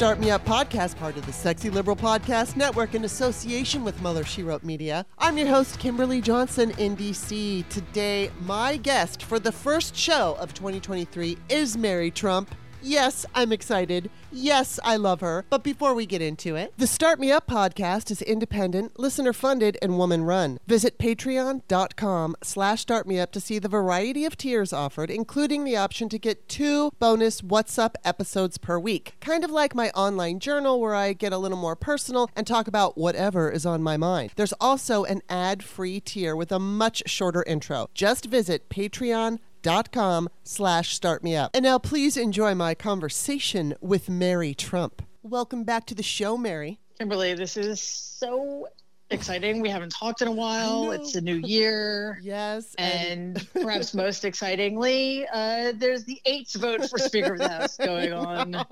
Start Me Up podcast, part of the Sexy Liberal Podcast Network in association with Mueller She Wrote Media. I'm your host, Kimberly Johnson in DC. Today, my guest for the first show of 2023 is Mary Trump. Yes, I'm excited. Yes, I love her. But before we get into it, the Start Me Up podcast is independent, listener funded, and woman run. Visit patreon.com slash startmeup to see the variety of tiers offered, including the option to get two bonus What's Up episodes per week. Kind of like my online journal where I get a little more personal and talk about whatever is on my mind. There's also an ad-free tier with a much shorter intro. Just visit patreon.com dot com slash start me up. And now please enjoy my conversation with Mary Trump. Welcome back to the show, Mary. Kimberly, this is so exciting. We haven't talked in a while. It's a new year. yes. And, and perhaps most excitingly, uh, there's the eighth vote for Speaker of the House going on.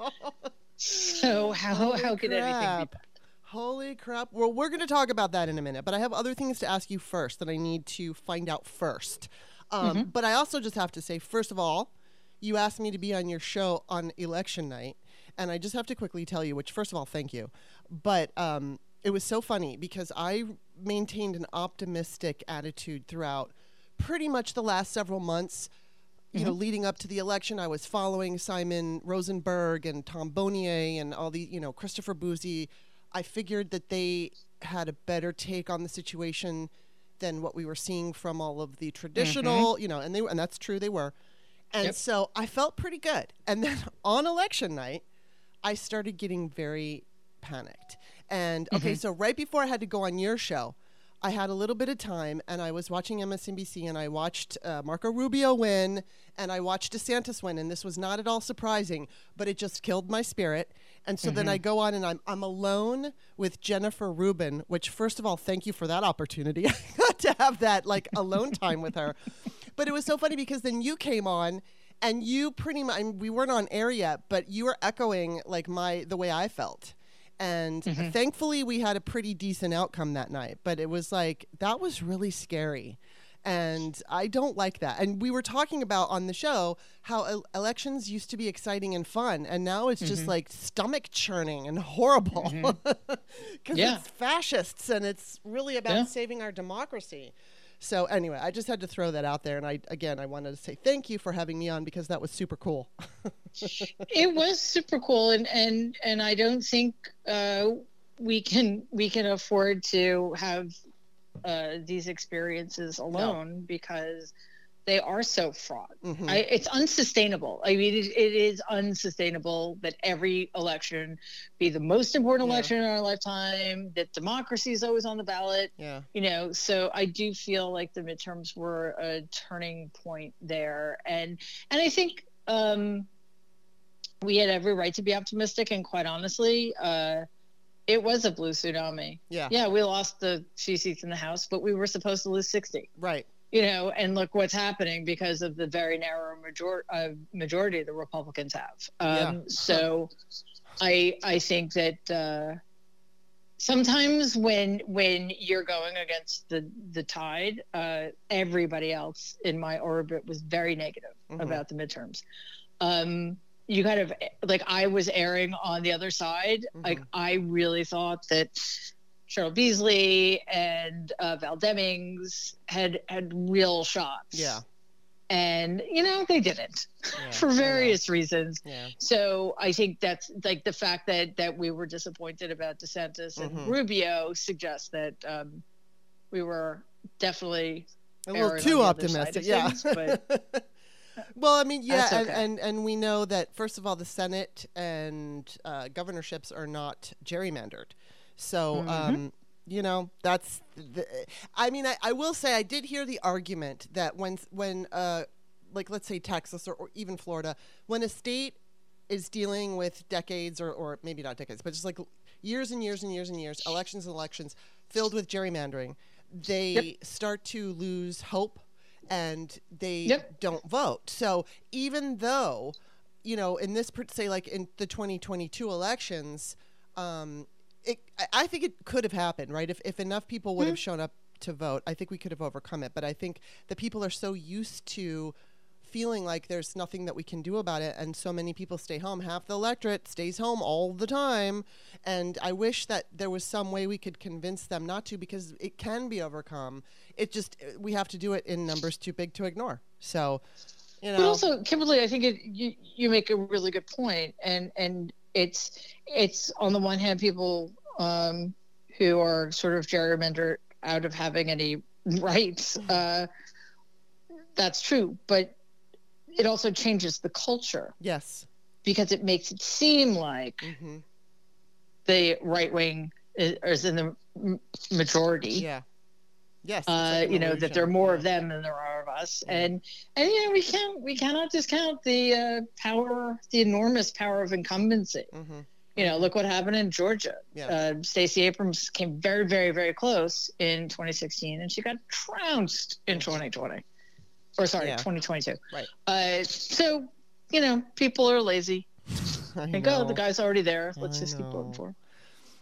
So how Holy how could crap. anything be Holy crap. Well, we're going to talk about that in a minute, but I have other things to ask you first that I need to find out first. Um, mm-hmm. But I also just have to say, first of all, you asked me to be on your show on election night, and I just have to quickly tell you, which first of all, thank you. But um, it was so funny because I maintained an optimistic attitude throughout pretty much the last several months. You mm-hmm. know, leading up to the election, I was following Simon Rosenberg and Tom Bonier and all the, you know, Christopher Bouzy. I figured that they had a better take on the situation than what we were seeing from all of the traditional, mm-hmm. you know, and they and that's true they were. And yep. so I felt pretty good. And then on election night, I started getting very panicked. And okay, mm-hmm. so right before I had to go on your show, I had a little bit of time and I was watching MSNBC and I watched uh, Marco Rubio win and I watched DeSantis win. And this was not at all surprising, but it just killed my spirit. And so mm-hmm. then I go on and I'm, I'm alone with Jennifer Rubin, which, first of all, thank you for that opportunity. Got to have that like alone time with her. But it was so funny because then you came on and you pretty much, I mean, we weren't on air yet, but you were echoing like my, the way I felt and mm-hmm. thankfully we had a pretty decent outcome that night but it was like that was really scary and I don't like that. And we were talking about on the show how el- elections used to be exciting and fun, and now it's mm-hmm. just like stomach churning and horrible because mm-hmm. yeah. it's fascists and it's really about yeah. saving our democracy. So anyway, I just had to throw that out there, and I again I wanted to say thank you for having me on because that was super cool. it was super cool, and and and I don't think uh, we can we can afford to have uh, these experiences alone no. because they are so fraught. Mm-hmm. I, it's unsustainable. I mean, it, it is unsustainable that every election be the most important yeah. election in our lifetime. That democracy is always on the ballot. Yeah, you know. So I do feel like the midterms were a turning point there, and and I think um, we had every right to be optimistic. And quite honestly, uh, it was a blue tsunami. Yeah. Yeah, we lost the few seats in the House, but we were supposed to lose sixty. Right you know, and look what's happening because of the very narrow major- uh, majority the Republicans have. Um, yeah. So, I I think that uh, sometimes when when you're going against the the tide, uh, everybody else in my orbit was very negative mm-hmm. about the midterms. Um, you kind of like I was erring on the other side. Mm-hmm. Like I really thought that Cheri Beasley and uh, Val Demings had had real shots. Yeah. And you know they didn't yeah, for various reasons. Yeah. So I think that's like the fact that that we were disappointed about DeSantis and mm-hmm. Rubio suggests that um, we were definitely a little too optimistic. Yeah. Things, but, well, I mean, yeah, okay. and, and, and we know that first of all, the Senate and uh, governorships are not gerrymandered. So, mm-hmm. um, you know, that's. The, I mean, I, I will say I did hear the argument that when when uh, like let's say Texas or, or even Florida, when a state is dealing with decades or, or maybe not decades, but just like years and years and years and years, elections and elections filled with gerrymandering, they yep. start to lose hope and they yep. don't vote. So even though, you know, in this, say, like in the 2022 elections, um, it, I think it could have happened, right? If, if enough people would mm-hmm. have shown up to vote, I think we could have overcome it. But I think the people are so used to feeling like there's nothing that we can do about it. And so many people stay home. Half the electorate stays home all the time. And i wish that there was some way we could convince them not to because it can be overcome. It just we have to do it in numbers too big to ignore. So you know. but also kimberly i think it, you you make a really good point. And and it's it's on the one hand people um, who are sort of gerrymandered out of having any rights uh, that's true. But it also changes the culture. Yes. Because it makes it seem like mm-hmm. the right wing is, is, in the majority. Yeah. Yes. Uh, you know that there are more yeah. of them than there are of us, yeah. and and you know we can we cannot discount the uh, power, the enormous power of incumbency. Mm-hmm. You know, look what happened in Georgia. Yeah. Uh, Stacey Abrams came very, very, very close in 2016, and she got trounced in 2020 or sorry, yeah. 2022. Right. Uh, so, you know, people are lazy. I think, know. oh, the guy's already there. Let's I just know. keep voting for him.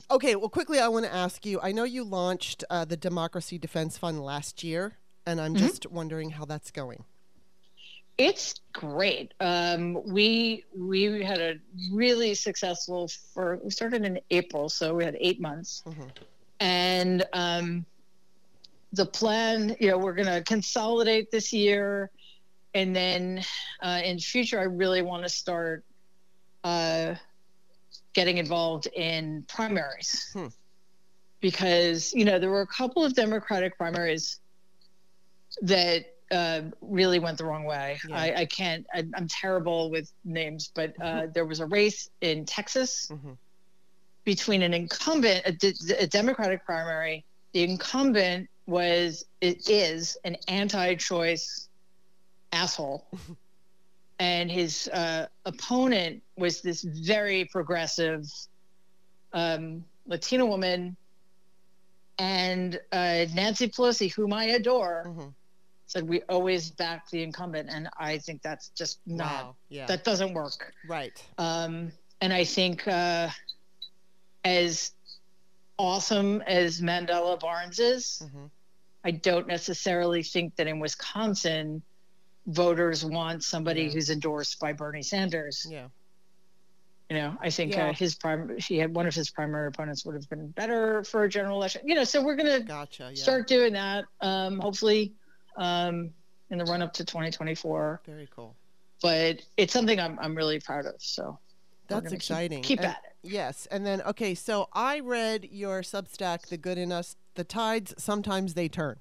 Okay, well, quickly, I want to ask you. I know you launched uh, the Democracy Defense Fund last year, and I'm mm-hmm. just wondering how that's going. It's great. Um, we we had a really successful for we started in April, so we had eight months, mm-hmm. and um, the plan, you know, we're going to consolidate this year. And then uh, in future, I really want to start uh, getting involved in primaries. Hmm. Because, you know, there were a couple of Democratic primaries that uh, really went the wrong way. Yeah. I, I, can't, I, am terrible with names, but uh, mm-hmm. there was a race in Texas mm-hmm. between an incumbent, a, a Democratic primary. The incumbent was it is an anti-choice asshole and his uh, opponent was this very progressive um, Latina woman, and uh, Nancy Pelosi, whom I adore, mm-hmm. said we always back the incumbent, and I think that's just not wow. yeah. that doesn't work. Right. Um, and I think uh, as awesome as Mandela Barnes is, mm-hmm. I don't necessarily think that in Wisconsin, voters want somebody yeah. who's endorsed by Bernie Sanders. Yeah. You know, I think uh, yeah. uh, his prime, he had one of his primary opponents would have been better for a general election. You know, so we're going to gotcha, yeah. start doing that. Um, hopefully, um, in the run up to 2024. Very cool. But it's something I'm, I'm really proud of. So that's exciting. Keep, keep and, at it. Yes. And then, okay, so I read your Substack, The Good in Us the tides sometimes they turn.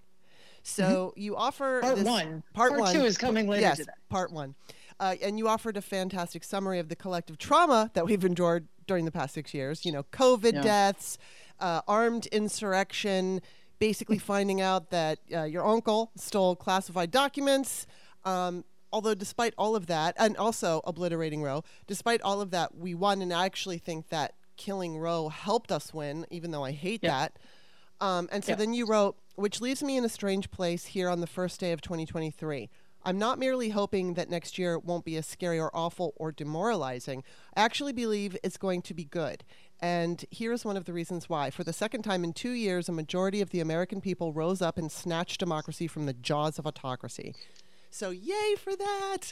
So mm-hmm. you offer part this, one. Part, part one. two is coming later yes, today. Part one. Uh, and you offered a fantastic summary of the collective trauma that we've endured during the past six years. You know, COVID yeah. deaths, uh, armed insurrection, basically finding out that uh, your uncle stole classified documents. Um, although, despite all of that, and also obliterating Roe, despite all of that, we won. And I actually think that killing Roe helped us win, even though I hate yeah. that. Um, and so yeah. then you wrote, which leaves me in a strange place here on the first day of 2023. I'm not merely hoping that next year won't be as scary or awful or demoralizing. I actually believe it's going to be good. And here's one of the reasons why. For the second time in two years, a majority of the American people rose up and snatched democracy from the jaws of autocracy. So, yay for that.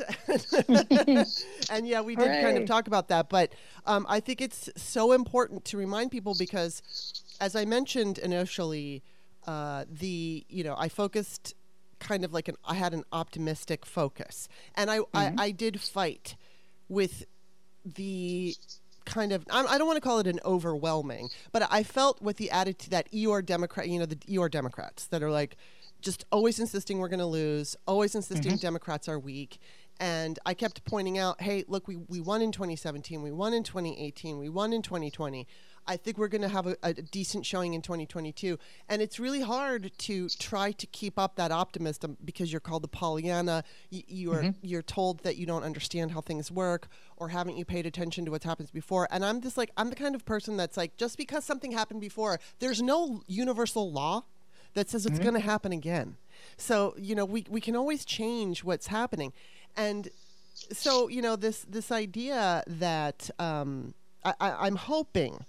and yeah, we did Hooray. kind of talk about that. But um, I think it's so important to remind people because as I mentioned initially, uh, the you know I focused kind of like an I had an optimistic focus, and I mm-hmm. I, I, did fight with the kind of I don't want to call it an overwhelming, but I felt with the attitude that Eeyore Democrat, you know, the Eeyore Democrats that are like just always insisting we're going to lose, always insisting mm-hmm. Democrats are weak. And I kept pointing out, hey, look, we, we won in 2017, we won in 2018, we won in 2020. I think we're going to have a, a, decent showing in 2022. And it's really hard to try to keep up that optimism because you're called the Pollyanna. You, you are mm-hmm. you're told that you don't understand how things work, or haven't you paid attention to what's happened before? And I'm just like I'm the kind of person that's like just because something happened before, there's no universal law that says it's mm-hmm. going to happen again. So you know we we can always change what's happening, and so you know this this idea that um, I, I, I'm hoping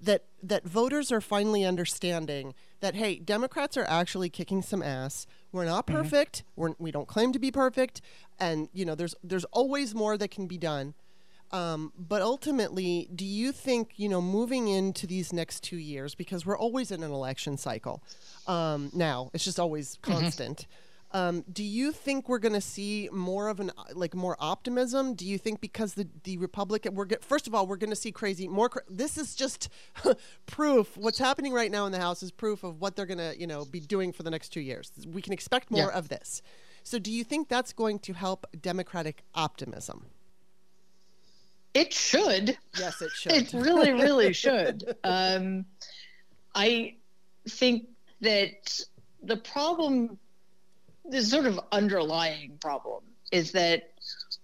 that that voters are finally understanding that hey, Democrats are actually kicking some ass. We're not mm-hmm. perfect. Mm-hmm. We're, we don't claim to be perfect, and you know, there's there's always more that can be done. Um, but ultimately, do you think you know moving into these next two years because we're always in an election cycle um, now? It's just always mm-hmm. constant. Mm-hmm. Um, do you think we're going to see more of an like more optimism? Do you think because the the Republican we're get, first of all we're going to see crazy more. Cra- this is just proof. What's happening right now in the House is proof of what they're going to you know be doing for the next two years. We can expect more yeah. of this. So do you think that's going to help Democratic optimism? It should. Yes, it should. it really, really should. Um, I think that the problem the sort of underlying problem is that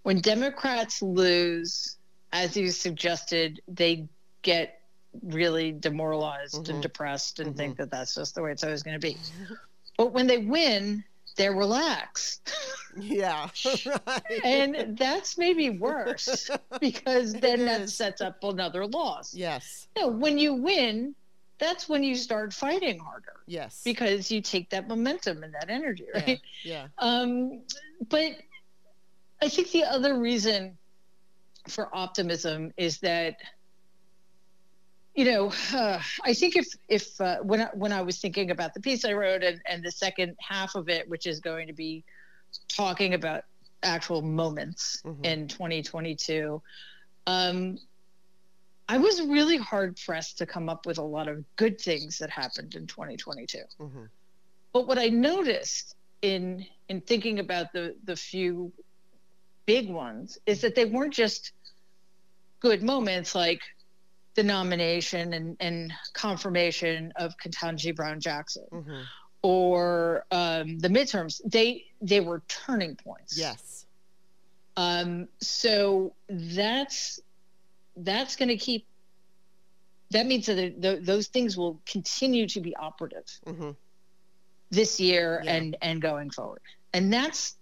when Democrats lose, as you suggested, they get really demoralized mm-hmm. and depressed and mm-hmm. think that that's just the way it's always going to be. But when they win, they're relaxed. Yeah. Right. and that's maybe worse because then that sets up another loss. Yes. Know, when you win, that's when you start fighting harder. Yes. Because you take that momentum and that energy, right? Yeah. yeah. Um, but I think the other reason for optimism is that you know uh, i think if if uh, when I, when i was thinking about the piece i wrote and, and the second half of it which is going to be talking about actual moments mm-hmm. in 2022 um, I was really hard pressed to come up with a lot of good things that happened in 2022. Mm-hmm. But what I noticed in in thinking about the the few big ones is that they weren't just good moments like the nomination and, and confirmation of Ketanji Brown Jackson mm-hmm. or um, the midterms. They they were turning points. Yes. Um, so that's that's going to keep that means that the, the, those things will continue to be operative mm-hmm. this year yeah. and and going forward and that's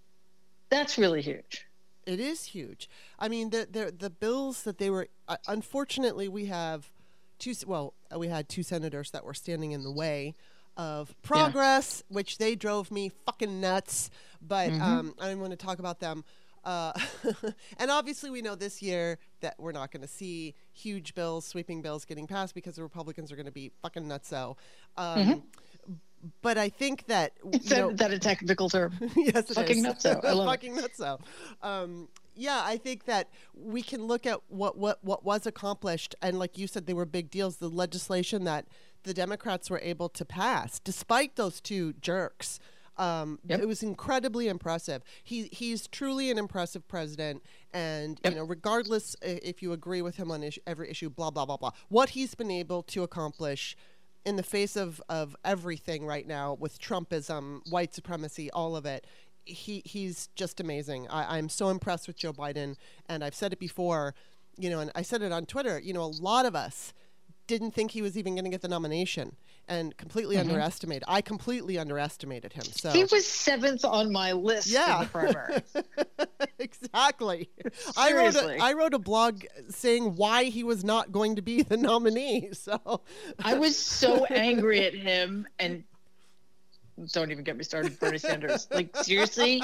that's really huge it is huge i mean the the, the bills that they were uh, unfortunately we have two well we had two senators that were standing in the way of progress yeah. which they drove me fucking nuts but mm-hmm. um, i don't want to talk about them uh, and obviously, we know this year that we're not going to see huge bills, sweeping bills getting passed because the Republicans are going to be fucking nutso. Um, mm-hmm. But I think that is that, know, that a technical term? yes, it fucking is. nutso. I love fucking it. nutso. Um, yeah, I think that we can look at what, what what was accomplished, and like you said, they were big deals. The legislation that the Democrats were able to pass, despite those two jerks. Um, yep. It was incredibly impressive. He he's truly an impressive president, and yep. you know, regardless if you agree with him on every issue, blah blah blah blah, what he's been able to accomplish in the face of of everything right now with Trumpism, white supremacy, all of it. He he's just amazing. I, I'm so impressed with Joe Biden, and I've said it before, you know, and I said it on Twitter. You know, a lot of us didn't think he was even going to get the nomination and completely mm-hmm. underestimated. I completely underestimated him. So he was seventh on my list. Yeah, exactly. I wrote a, I wrote a blog saying why he was not going to be the nominee. So I was so angry at him and. Don't even get me started, Bernie Sanders. Like seriously,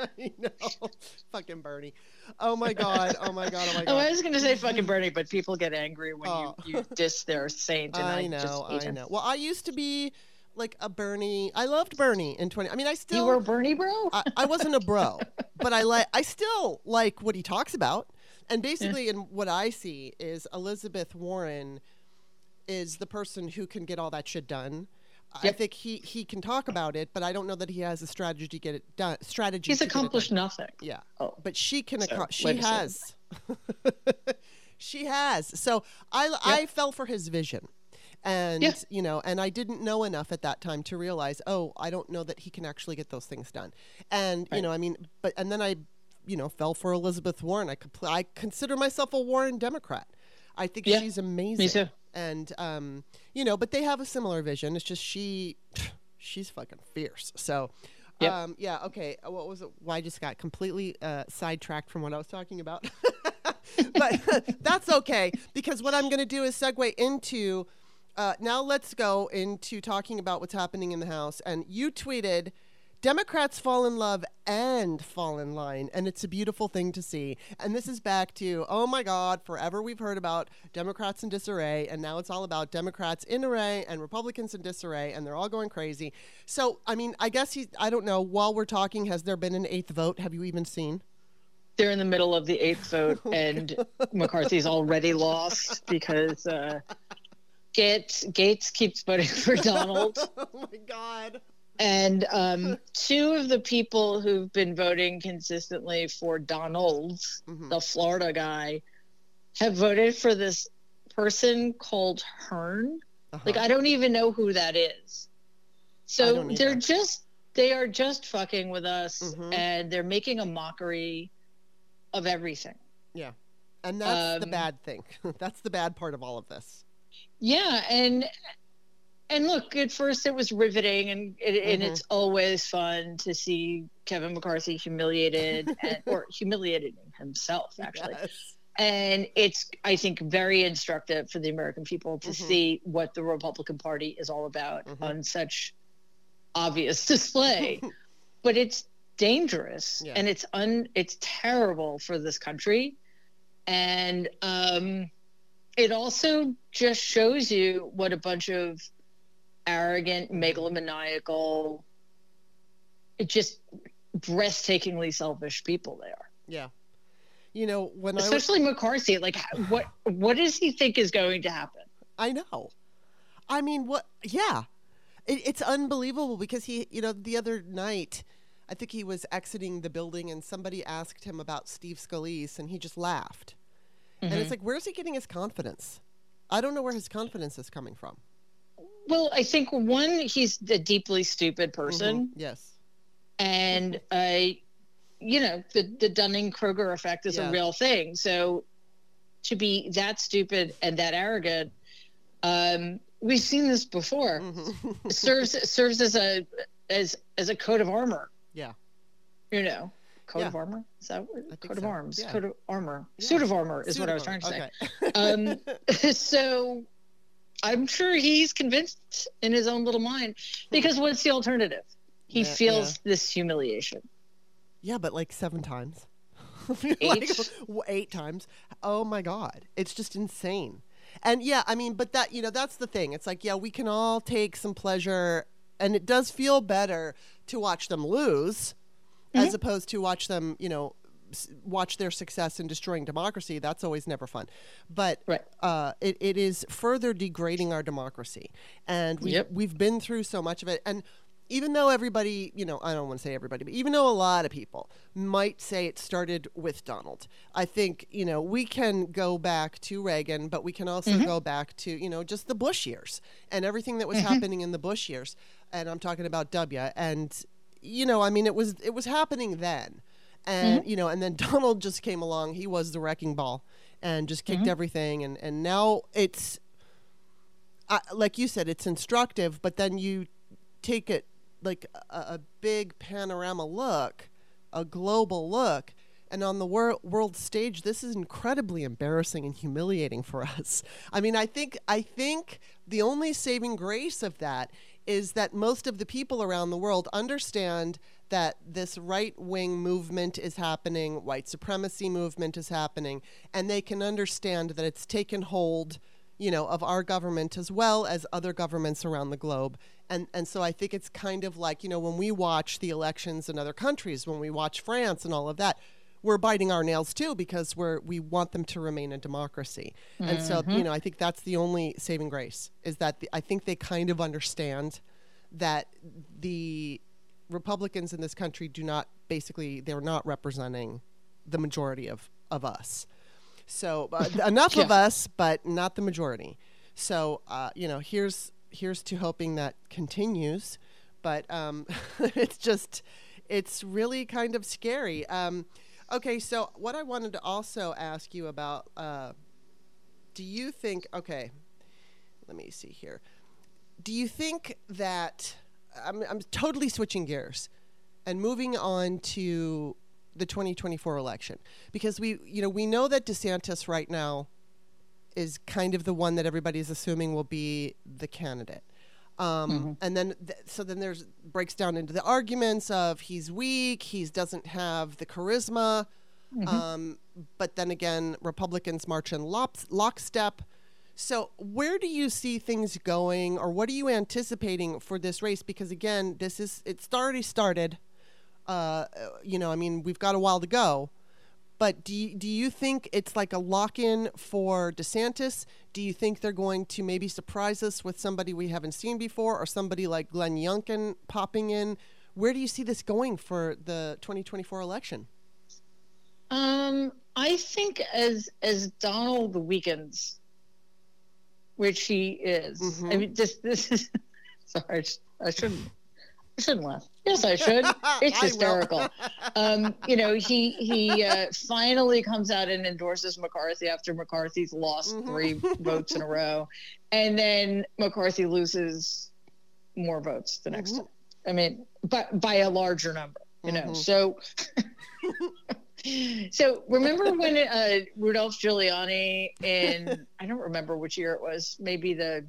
I know. Fucking Bernie. Oh my god. Oh my god. Oh my god. Oh, I was gonna say fucking Bernie, but people get angry when oh. you, you diss their saint. And I, I know. I him. know. Well, I used to be like a Bernie. I loved Bernie in 20. I mean, I still. You were a Bernie bro. I, I wasn't a bro, but I like. I still like what he talks about. And basically, yeah. in what I see is Elizabeth Warren is the person who can get all that shit done. Yep. I think he, he can talk about it, but I don't know that he has a strategy to get it done. Strategy. He's accomplished nothing. Yeah. Oh. But she can. So, she has. she has. So I yep. I fell for his vision, and yeah. you know, and I didn't know enough at that time to realize, oh, I don't know that he can actually get those things done. And right. you know, I mean, but and then I, you know, fell for Elizabeth Warren. I compl- I consider myself a Warren Democrat. I think yeah. she's amazing. Me too and um, you know, but they have a similar vision. It's just she, she's fucking fierce. So, yep. um, yeah, okay. Uh, what was it? Why well, just got completely uh, sidetracked from what I was talking about. but that's okay because what I'm going to do is segue into. Uh, now let's go into talking about what's happening in the House. And you tweeted Democrats fall in love and fall in line, and it's a beautiful thing to see. And this is back to, oh my God, forever we've heard about Democrats in disarray, and now it's all about Democrats in array and Republicans in disarray, and they're all going crazy. So, I mean, I guess he, I don't know, while we're talking, has there been an eighth vote? Have you even seen? They're in the middle of the eighth vote, oh and McCarthy's already lost because uh, Gaetz, Gaetz keeps voting for Donald. oh my God and um, two of the people who've been voting consistently for Donald, mm-hmm. the Florida guy, have voted for this person called Hearn. Uh-huh. Like I don't even know who that is. So they're just they are just fucking with us, mm-hmm. and they're making a mockery of everything. Yeah, and that's um, the bad thing. that's the bad part of all of this. Yeah, and and look, at first it was riveting, and it, mm-hmm. and it's always fun to see Kevin McCarthy humiliated and, or humiliated himself actually. Yes. And it's, I think, very instructive for the American people to mm-hmm. see what the Republican Party is all about mm-hmm. on such obvious display. but it's dangerous yeah. and it's un, it's terrible for this country, and um, it also just shows you what a bunch of arrogant, megalomaniacal, just breathtakingly selfish people they are. Yeah. You know, when especially was... McCarthy, like what what does he think is going to happen? I know. I mean, what? Yeah, it, it's unbelievable because he, you know, the other night, I think he was exiting the building and somebody asked him about Steve Scalise and he just laughed. Mm-hmm. And it's mm-hmm. like, where's he getting his confidence? I don't know where his confidence is coming from. Well, I think one, he's a deeply stupid person. Mm-hmm. Yes. And I, uh, you know, the the Dunning Kruger effect is yeah. a real thing. So to be that stupid and that arrogant, um, we've seen this before. Mm-hmm. serves serves as a as as a coat of armor. Yeah. You know coat yeah. of armor. Is that coat of arms? Yeah. Coat of armor. Suit of armor is Suit what I was trying to say. Okay. um, so I'm sure he's convinced in his own little mind because what's the alternative? He yeah, feels yeah. this humiliation. Yeah, but like seven times. Eight? like, eight times. Oh my God. It's just insane. And yeah, I mean, but that, you know, that's the thing. It's like, yeah, we can all take some pleasure, and it does feel better to watch them lose mm-hmm. as opposed to watch them, you know, watch their success in destroying democracy, that's always never fun. But right. uh, it, it is further degrading our democracy. And we've, yep. we've been through so much of it. And even though everybody, you know, I don't want to say everybody, but even though a lot of people might say it started with Donald, I think, you know, we can go back to Reagan, but we can also mm-hmm. go back to, you know, just the Bush years and everything that was mm-hmm. happening in the Bush years. And I'm talking about W. And, you know, I mean, it was it was happening then and mm-hmm. you know and then donald just came along he was the wrecking ball and just kicked mm-hmm. everything and and now it's uh, like you said it's instructive but then you take it like a, a big panorama look a global look and on the wor- world stage this is incredibly embarrassing and humiliating for us i mean i think i think the only saving grace of that is that most of the people around the world understand that this right wing movement is happening, white supremacy movement is happening, and they can understand that it's taken hold, you know, of our government as well as other governments around the globe. And and so I think it's kind of like, you know, when we watch the elections in other countries, when we watch France and all of that, we're biting our nails too because we're we want them to remain a democracy. Mm-hmm. And so, you mm-hmm. know, I think that's the only saving grace is that the, I think they kind of understand that the Republicans in this country do not basically they're not representing the majority of of us. So uh, enough yeah. of us, but not the majority. So uh, you know, here's here's to hoping that continues. But um, it's just it's really kind of scary. Um, okay, so what I wanted to also ask you about, uh, do you think? Okay, let me see here. Do you think that I'm, I'm totally switching gears and moving on to the 2024 election because we you know we know that DeSantis right now is kind of the one that everybody is assuming will be the candidate. Um, mm-hmm. And then, th- so then there's breaks down into the arguments of he's weak, he doesn't have the charisma. Mm-hmm. Um, but then again, Republicans march in lop- lockstep. So, where do you see things going, or what are you anticipating for this race? Because again, this is it's already started. Uh, you know, I mean, we've got a while to go. But do you, do you think it's like a lock in for DeSantis? Do you think they're going to maybe surprise us with somebody we haven't seen before, or somebody like Glenn Youngkin popping in? Where do you see this going for the 2024 election? Um, I think as as Donald weakens, which he is. Mm-hmm. I mean, this this is sorry, I shouldn't I shouldn't laugh. Yes, I should. It's hysterical. um, you know, he he uh, finally comes out and endorses McCarthy after McCarthy's lost mm-hmm. three votes in a row, and then McCarthy loses more votes the next mm-hmm. time. I mean, but by a larger number. You know, mm-hmm. so. So remember when uh, Rudolph Giuliani in I don't remember which year it was, maybe the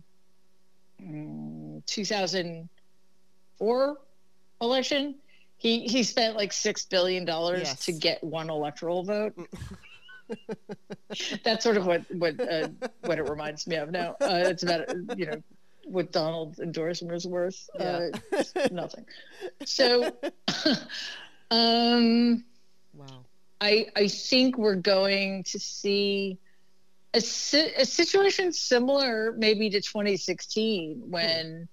um, 2004 election. He he spent like six billion dollars yes. to get one electoral vote. That's sort of what what uh, what it reminds me of. Now uh, it's about you know what Donald's endorsement is worth. Yeah. Uh, nothing. So, um, wow. I I think we're going to see a, a situation similar maybe to 2016 when hmm.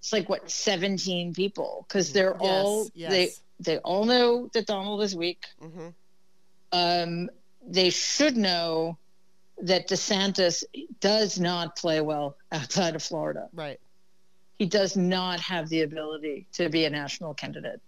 it's like what 17 people because they're yes, all yes. they they all know that Donald is weak. Mm-hmm. Um, they should know that DeSantis does not play well outside of Florida. Right. He does not have the ability to be a national candidate.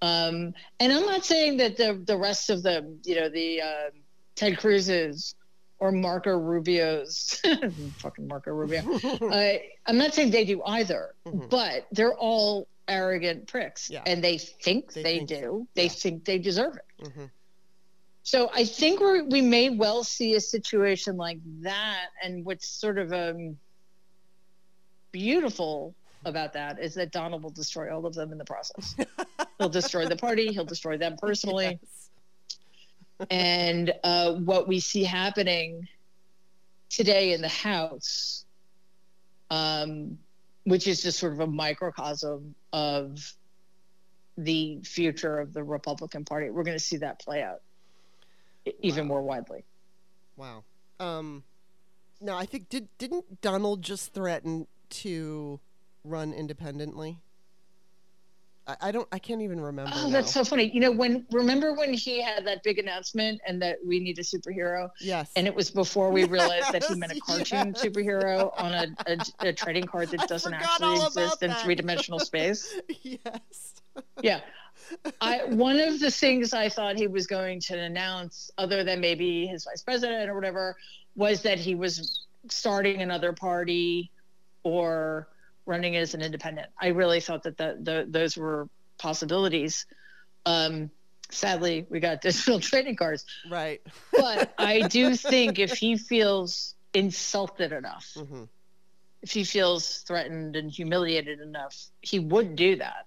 Um, and I'm not saying that the the rest of them, you know, the uh, Ted Cruz's or Marco Rubio's, fucking Marco Rubio. uh, I'm not saying they do either, mm-hmm. but they're all arrogant pricks, yeah. and they think they, they think do. So. They yeah. think they deserve it. Mm-hmm. So I think we we may well see a situation like that, and what's sort of um, beautiful about that is that Donald will destroy all of them in the process. he'll destroy the party. He'll destroy them personally. Yes. and uh, what we see happening today in the House, um, which is just sort of a microcosm of the future of the Republican Party, we're going to see that play out even more widely. Wow. Um, now, I think did didn't Donald just threaten to run independently? I, I don't. I can't even remember. Oh, now. that's so funny. You know, when remember when he had that big announcement and that we need a superhero? Yes. And it was before we realized yes, that he meant a cartoon yes. superhero on a, a, a, trading card that doesn't actually exist in three dimensional space. yes. yeah. I one of the things I thought he was going to announce, other than maybe his vice president or whatever, was that he was starting another party or running as an independent. I really thought that the, the those were possibilities. Um, sadly, we got digital trading cards. Right. but I do think if he feels insulted enough, mm-hmm. if he feels threatened and humiliated enough, he would do that.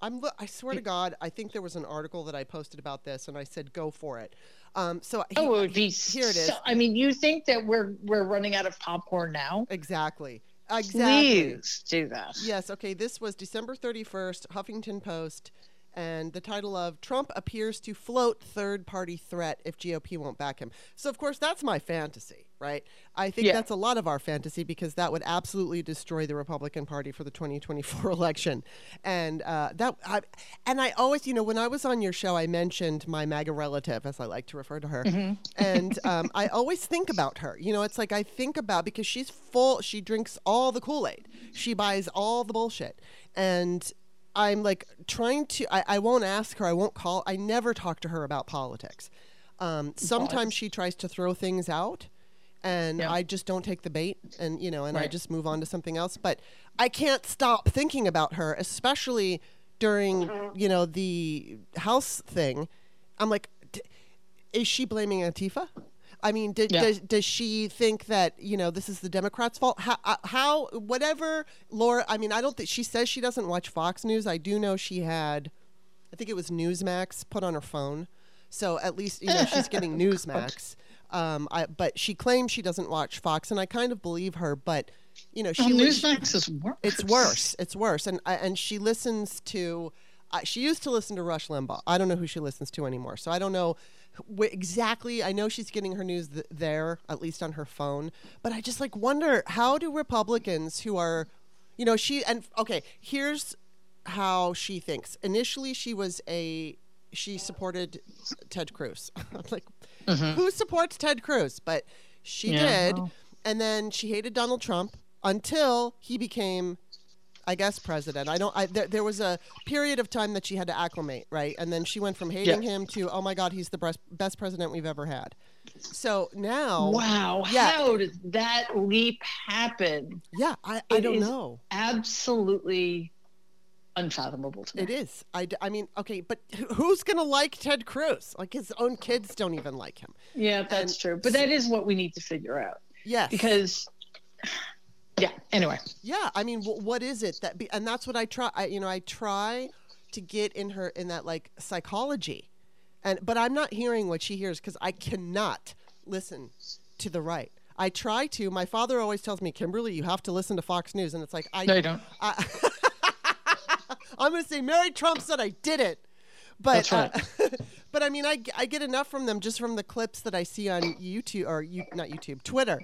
I'm. I swear to God, I think there was an article that I posted about this, and I said, "Go for it." Um, so he, oh, it would be here. It is. So, I mean, you think that we're we're running out of popcorn now? Exactly. Exactly. Please do that. Yes. Okay. This was December 31st, Huffington Post, and the title of Trump appears to float third party threat if GOP won't back him. So, of course, that's my fantasy, right? I think yeah. that's a lot of our fantasy because that would absolutely destroy the Republican Party for the 2024 election. And uh, that, I, and I always, you know, when I was on your show, I mentioned my MAGA relative, as I like to refer to her. Mm-hmm. and um, I always think about her. You know, it's like I think about because she's full, she drinks all the Kool Aid, she buys all the bullshit. And I'm like trying to. I, I won't ask her. I won't call. I never talk to her about politics. Um, sometimes she tries to throw things out, and yeah. I just don't take the bait, and you know, and right. I just move on to something else. But I can't stop thinking about her, especially during you know the House thing. I'm like, is she blaming Antifa? I mean, yeah. does does she think that you know this is the Democrats' fault? How, uh, how whatever Laura? I mean, I don't think she says she doesn't watch Fox News. I do know she had, I think it was Newsmax put on her phone, so at least you know she's getting Newsmax. Um, I, but she claims she doesn't watch Fox, and I kind of believe her. But you know, she well, Newsmax is worse. It's worse. It's worse, and and she listens to. Uh, she used to listen to Rush Limbaugh. I don't know who she listens to anymore, so I don't know exactly. I know she's getting her news th- there, at least on her phone. But I just like wonder how do Republicans who are, you know, she and okay, here's how she thinks. Initially, she was a she supported Ted Cruz. like, mm-hmm. who supports Ted Cruz? But she yeah. did, and then she hated Donald Trump until he became I guess president. I don't. I there, there was a period of time that she had to acclimate, right? And then she went from hating yeah. him to oh my god, he's the best best president we've ever had. So now, wow, yeah. how did that leap happen? Yeah, I, I don't know. Absolutely unfathomable to me. It is. I, I mean, okay, but who's going to like Ted Cruz? Like his own kids don't even like him. Yeah, that's and, true. But that is what we need to figure out. Yes. Because yeah anyway. Yeah i mean w- what is it that be, and that's what i try I, you know i try to get in her in that like psychology. And but i'm not hearing what she hears because i cannot listen to the right. I try to my father always tells me kimberly you have to listen to fox news. And it's like i no you don't. I, i'm going to say mary trump said i did it. But right. uh, but i mean I, I get enough from them just from the clips that i see on youtube or you, not youtube twitter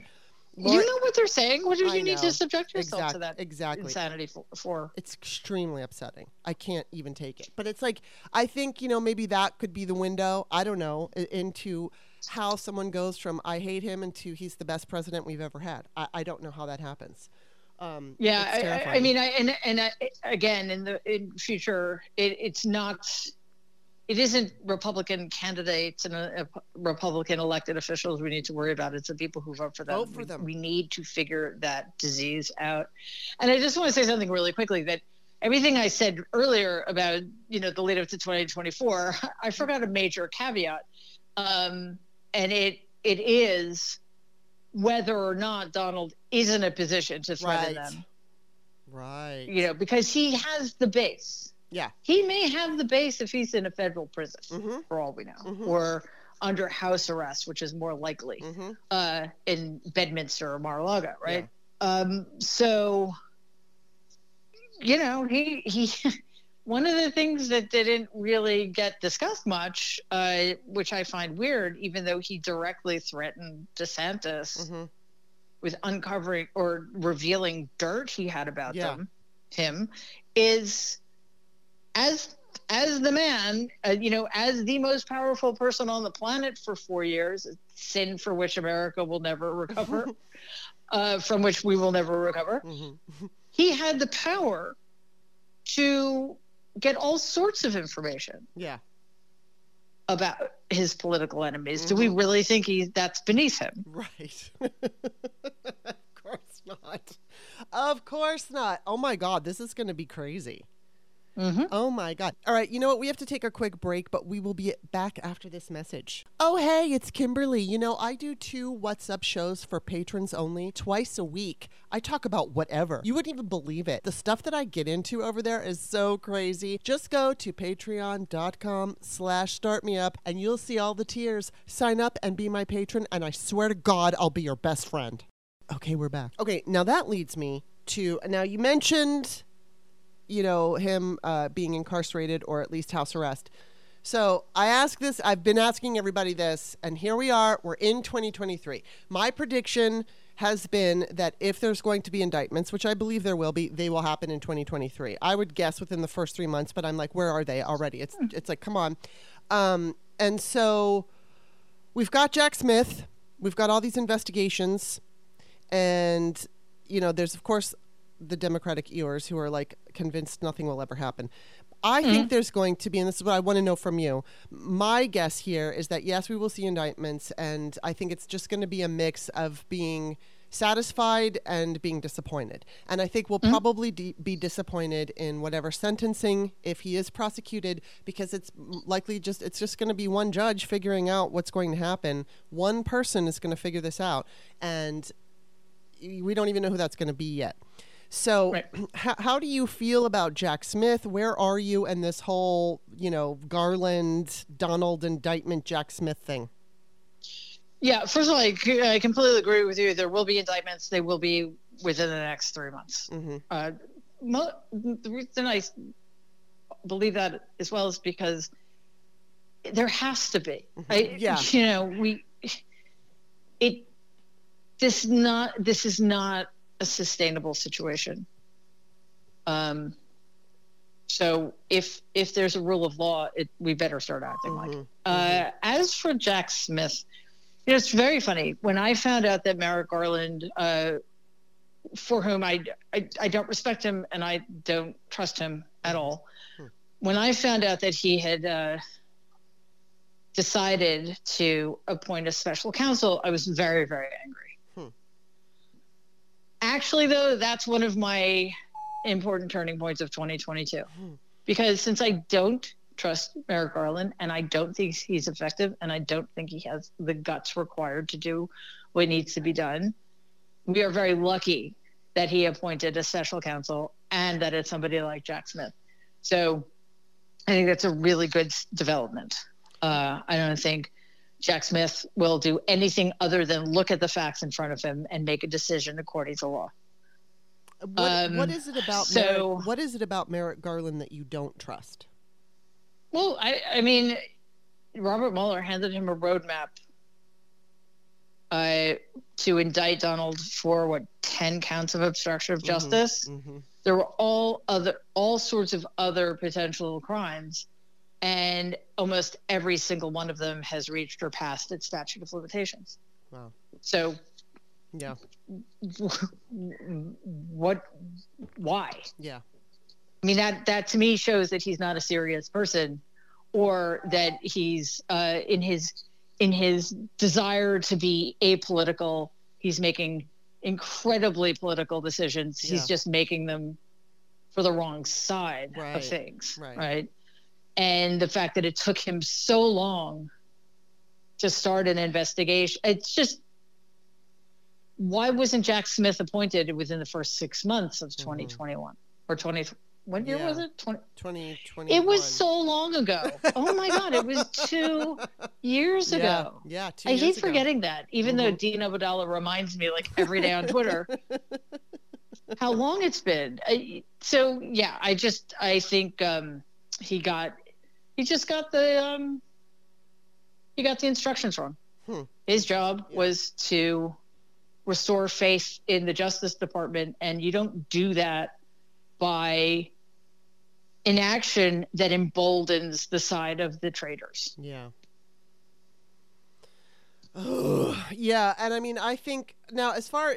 you know what they're saying? What do you need to subject yourself exactly, to that exactly. insanity for, for? It's extremely upsetting. I can't even take it. But it's like I think you know maybe that could be the window. I don't know into how someone goes from I hate him into he's the best president we've ever had. I, I don't know how that happens. Um, yeah, I, I, mean, I, and and I, again, in the in future, it, it's not it isn't Republican candidates and a, a Republican elected officials we need to worry about. It's the people who vote for them. Vote for them. We, we need to figure that disease out. And I just want to say something really quickly that everything I said earlier about you know the lead up to 2024, I forgot a major caveat, um, and it it is whether or not Donald is in a position to threaten right. them. Right. You know, because he has the base yeah. He may have the base if he's in a federal prison, mm-hmm. for all we know, mm-hmm. or under house arrest, which is more likely mm-hmm. uh, in Bedminster or Mar-a-Lago, right? Yeah. Um, so, you know, he he. one of the things that didn't really get discussed much, uh, which I find weird, even though he directly threatened DeSantis mm-hmm. with uncovering or revealing dirt he had about yeah. them, him, is as as the man, uh, you know, as the most powerful person on the planet for four years, sin for which America will never recover, uh, from which we will never recover. Mm-hmm. He had the power to get all sorts of information. Yeah. About his political enemies. Mm-hmm. Do we mm-hmm. really think he that's beneath him? Right. of course not. Of course not. Oh my God, this is going to be crazy. Mm-hmm. Oh my God. All right, you know what? We have to take a quick break, but we will be back after this message. Oh, hey, it's Kimberly. You know, I do two What's Up shows for patrons only twice a week. I talk about whatever. You wouldn't even believe it. The stuff that I get into over there is so crazy. Just go to patreon.com slash startmeup and you'll see all the tiers. Sign up and be my patron, and I swear to God, I'll be your best friend. Okay, we're back. Okay, now that leads me to now you mentioned you know, him uh, being incarcerated or at least house arrest. So I ask this, I've been asking everybody this, and here we are, we're in 2023. My prediction has been that if there's going to be indictments, which I believe there will be, they will happen in 2023. I would guess within the first three months, but I'm like, where are they already? It's hmm. it's like, come on. Um, and so we've got Jack Smith, we've got all these investigations, and you know, there's of course the Democratic ears who are like convinced nothing will ever happen. I mm-hmm. think there's going to be, and this is what I want to know from you. My guess here is that yes, we will see indictments, and I think it's just going to be a mix of being satisfied and being disappointed. And I think we'll mm-hmm. probably de- be disappointed in whatever sentencing if he is prosecuted because it's likely just it's just going to be one judge figuring out what's going to happen. One person is going to figure this out and we don't even know who that's going to be yet. So, right. how, how do you feel about Jack Smith? Where are you in this whole, you know, Garland, Donald indictment, Jack Smith thing? Yeah, first of all, I, I completely agree with you. There will be indictments. They will be within the next three months. Mm-hmm. Uh, mo- the reason I believe that as well is because there has to be. Mm-hmm. I, yeah. You know, we it this not this is not a sustainable situation. Um. So if if there's a rule of law, it, we better start acting mm-hmm. like. Uh, mm-hmm. As for Jack Smith, you know, it's very funny. When I found out that Merrick Garland, uh, for whom I, I, I don't respect him and I don't trust him at all, hmm. when I found out that he had uh, decided to appoint a special counsel, I was very, very angry. Actually, though, that's one of my important turning points of 2022. Hmm. Because since I don't trust Merrick Garland, and I don't think he's effective, and I don't think he has the guts required to do what needs to be done. We are very lucky that he appointed a special counsel and that it's somebody like Jack Smith. So I think that's a really good development. Uh, I don't think Jack Smith will do anything other than look at the facts in front of him and make a decision according to law. What, um, what is it about so, Merrick, what is it about Merrick Garland that you don't trust? Well, I, I mean, Robert Mueller handed him a roadmap uh, to indict Donald for what ten counts of obstruction of mm-hmm, justice. Mm-hmm, mm-hmm. There were all other all sorts of other potential crimes, and almost every single one of them has reached or passed its statute of limitations. Wow. So, yeah. What? Why? Yeah. I mean that that to me shows that he's not a serious person, or that he's uh, in his in his desire to be apolitical. He's making incredibly political decisions. Yeah. He's just making them for the wrong side right. of things, right. right? And the fact that it took him so long to start an investigation, it's just why wasn't Jack Smith appointed within the first six months of 2021 mm-hmm. or 20 what year yeah. was it? 20, 2020. It was so long ago. Oh my God. It was two years yeah. ago. Yeah. I hate forgetting that, even mm-hmm. though Dean Obeidallah reminds me like every day on Twitter how long it's been. I, so, yeah, I just, I think um, he got, he just got the, um, he got the instructions wrong. Hmm. His job yeah. was to restore faith in the Justice Department, and you don't do that by an action that emboldens the side of the traitors. Yeah. Yeah, and I mean, I think now as far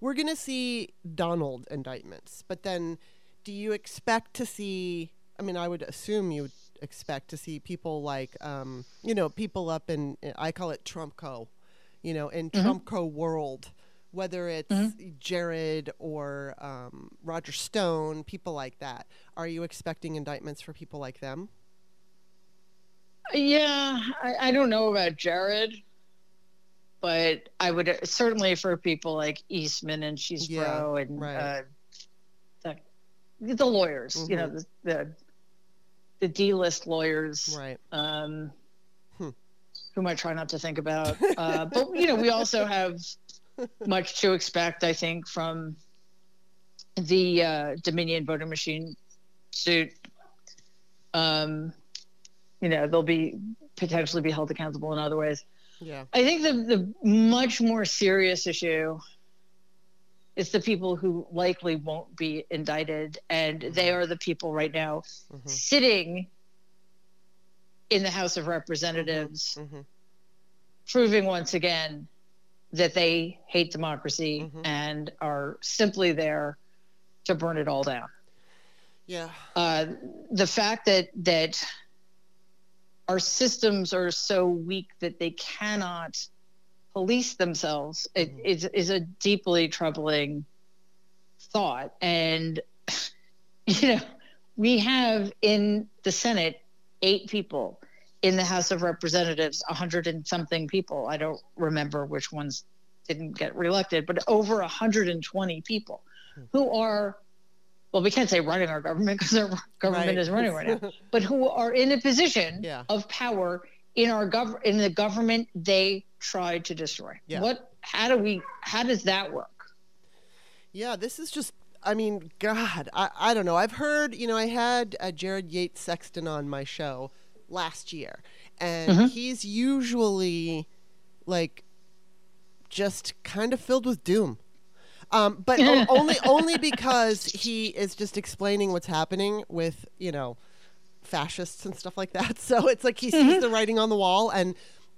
we're going to see Donald indictments, but then do you expect to see? I mean, I would assume you expect to see people like, um, you know, people up in I call it Trump Co. You know, in mm-hmm. Trump Co. world, whether it's mm-hmm. Jared or um, Roger Stone, people like that. Are you expecting indictments for people like them? Yeah, I, I don't know about Jared, but I would uh, certainly for people like Eastman and She's yeah, and right. uh, the, the lawyers, mm-hmm. you know, mm-hmm. the, the the D list lawyers, right? Um, hmm. Whom I try not to think about, uh, but you know, we also have much to expect, I think, from the uh, Dominion voting machine suit. Um, you know, they'll be potentially be held accountable in other ways. Yeah. I think the the much more serious issue is the people who likely won't be indicted, and mm-hmm. they are the people right now mm-hmm. sitting in the House of Representatives, mm-hmm. proving once again that they hate democracy mm-hmm. and are simply there to burn it all down. Yeah. Uh, the fact that that our systems are so weak that they cannot police themselves it, mm-hmm. is, is a deeply troubling thought. And, you know, we have in the Senate eight people, in the House of Representatives, a hundred and something people. I don't remember which ones didn't get reelected, but over 120 people hmm. who are well, we can't say running our government because our government right. is running right now, but who are in a position yeah. of power in our gov in the government they tried to destroy. Yeah. What? How do we? How does that work? Yeah, this is just. I mean, God, I, I don't know. I've heard, you know, I had uh, Jared Yates Sexton on my show last year, and mm-hmm. he's usually like just kind of filled with doom. Um, but only only because he is just explaining what's happening with you know fascists and stuff like that. So it's like he sees mm-hmm. the writing on the wall, and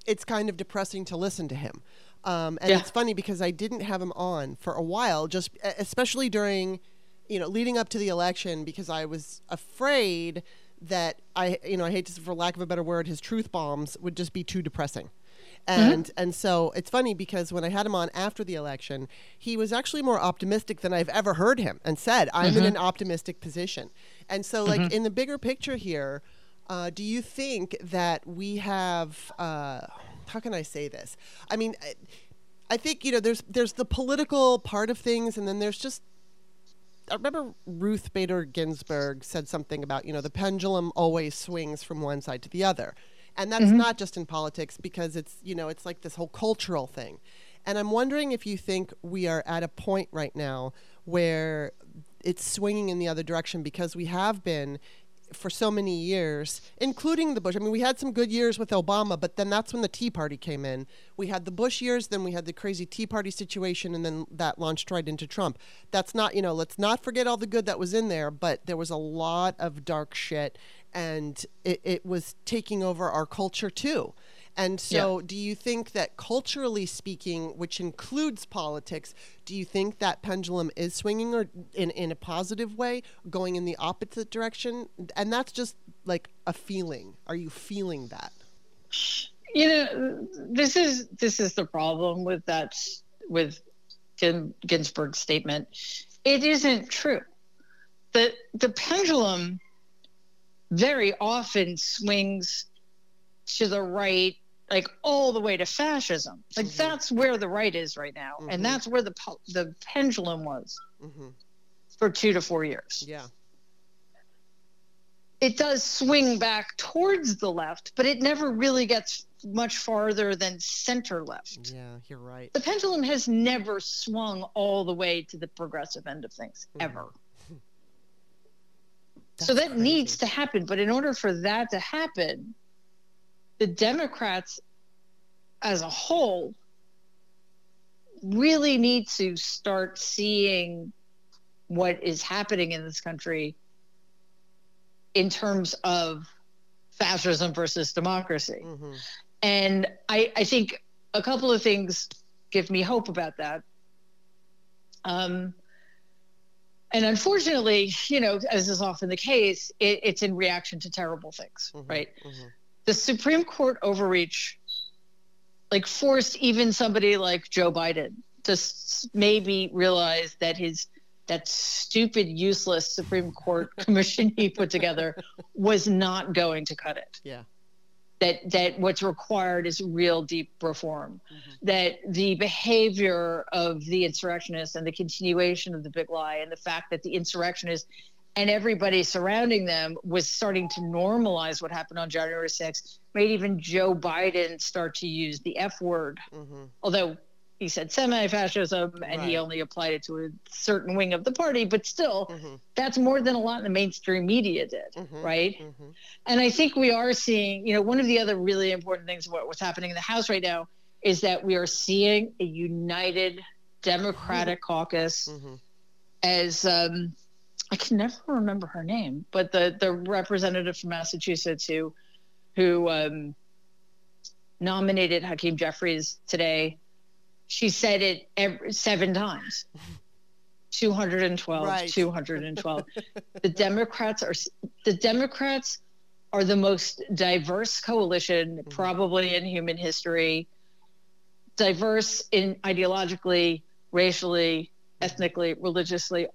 it's kind of depressing to listen to him. Um, and yeah. it's funny because I didn't have him on for a while, just especially during you know leading up to the election, because I was afraid that I you know I hate to for lack of a better word, his truth bombs would just be too depressing. Mm-hmm. And mm-hmm. and so it's funny because when I had him on after the election, he was actually more optimistic than I've ever heard him and said, I'm mm-hmm. in an optimistic position. And so like mm-hmm. in the bigger picture here, uh, do you think that we have uh, how can I say this? I mean, I, I think you know there's there's the political part of things, and then there's just I remember Ruth Bader Ginsburg said something about, you know, the pendulum always swings from one side to the other and that's mm-hmm. not just in politics because it's you know it's like this whole cultural thing and i'm wondering if you think we are at a point right now where it's swinging in the other direction because we have been for so many years, including the Bush. I mean, we had some good years with Obama, but then that's when the Tea Party came in. We had the Bush years, then we had the crazy Tea Party situation, and then that launched right into Trump. That's not, you know, let's not forget all the good that was in there, but there was a lot of dark shit and it, it was taking over our culture too. And so, yeah. do you think that culturally speaking, which includes politics, do you think that pendulum is swinging or in, in a positive way, going in the opposite direction? And that's just like a feeling. Are you feeling that? You know, this is this is the problem with that with Ginsburg's statement. It isn't true. The the pendulum very often swings to the right like all the way to fascism like mm-hmm. that's where the right is right now mm-hmm. and that's where the the pendulum was mm-hmm. for 2 to 4 years yeah it does swing back towards the left but it never really gets much farther than center left yeah you're right the pendulum has never swung all the way to the progressive end of things mm-hmm. ever so that crazy. needs to happen. But in order for that to happen, the Democrats as a whole really need to start seeing what is happening in this country in terms of fascism versus democracy. Mm-hmm. And I, I think a couple of things give me hope about that. Um, and unfortunately, you know, as is often the case, it, it's in reaction to terrible things, mm-hmm, right? Mm-hmm. The Supreme Court overreach, like, forced even somebody like Joe Biden to s- maybe realize that his that stupid, useless Supreme Court commission he put together was not going to cut it. Yeah that that what's required is real deep reform mm-hmm. that the behavior of the insurrectionists and the continuation of the big lie and the fact that the insurrectionists and everybody surrounding them was starting to normalize what happened on January 6th made even Joe Biden start to use the F word mm-hmm. although he said semi-fascism and right. he only applied it to a certain wing of the party but still mm-hmm. that's more than a lot in the mainstream media did mm-hmm. right mm-hmm. and i think we are seeing you know one of the other really important things about what's happening in the house right now is that we are seeing a united democratic caucus mm-hmm. as um, i can never remember her name but the the representative from massachusetts who who um, nominated hakeem jeffries today she said it every, seven times 212 right. 212 the democrats are the democrats are the most diverse coalition mm-hmm. probably in human history diverse in ideologically, racially, ethnically, religiously,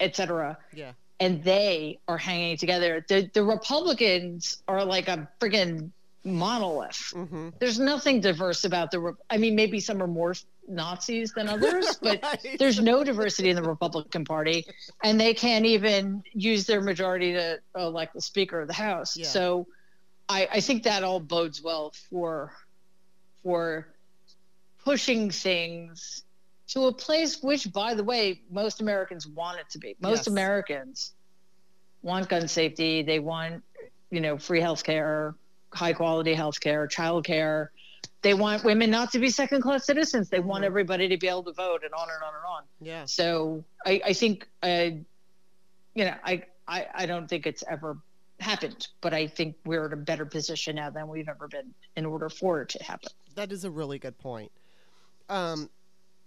etc. Yeah. And they are hanging together. The the Republicans are like a friggin' monolith. Mm-hmm. There's nothing diverse about the. I mean, maybe some are more Nazis than others, but right. there's no diversity in the Republican Party, and they can't even use their majority to elect the Speaker of the House. Yeah. So, I, I think that all bodes well for for pushing things to a place which, by the way, most Americans want it to be. Most yes. Americans want gun safety. They want, you know, free health care, high quality health care, child care. They want women not to be second class citizens. They want mm-hmm. everybody to be able to vote and on and on and on. Yeah. So I, I think, uh, you know, I, I, I don't think it's ever happened, but I think we're in a better position now than we've ever been in order for it to happen. That is a really good point. Um,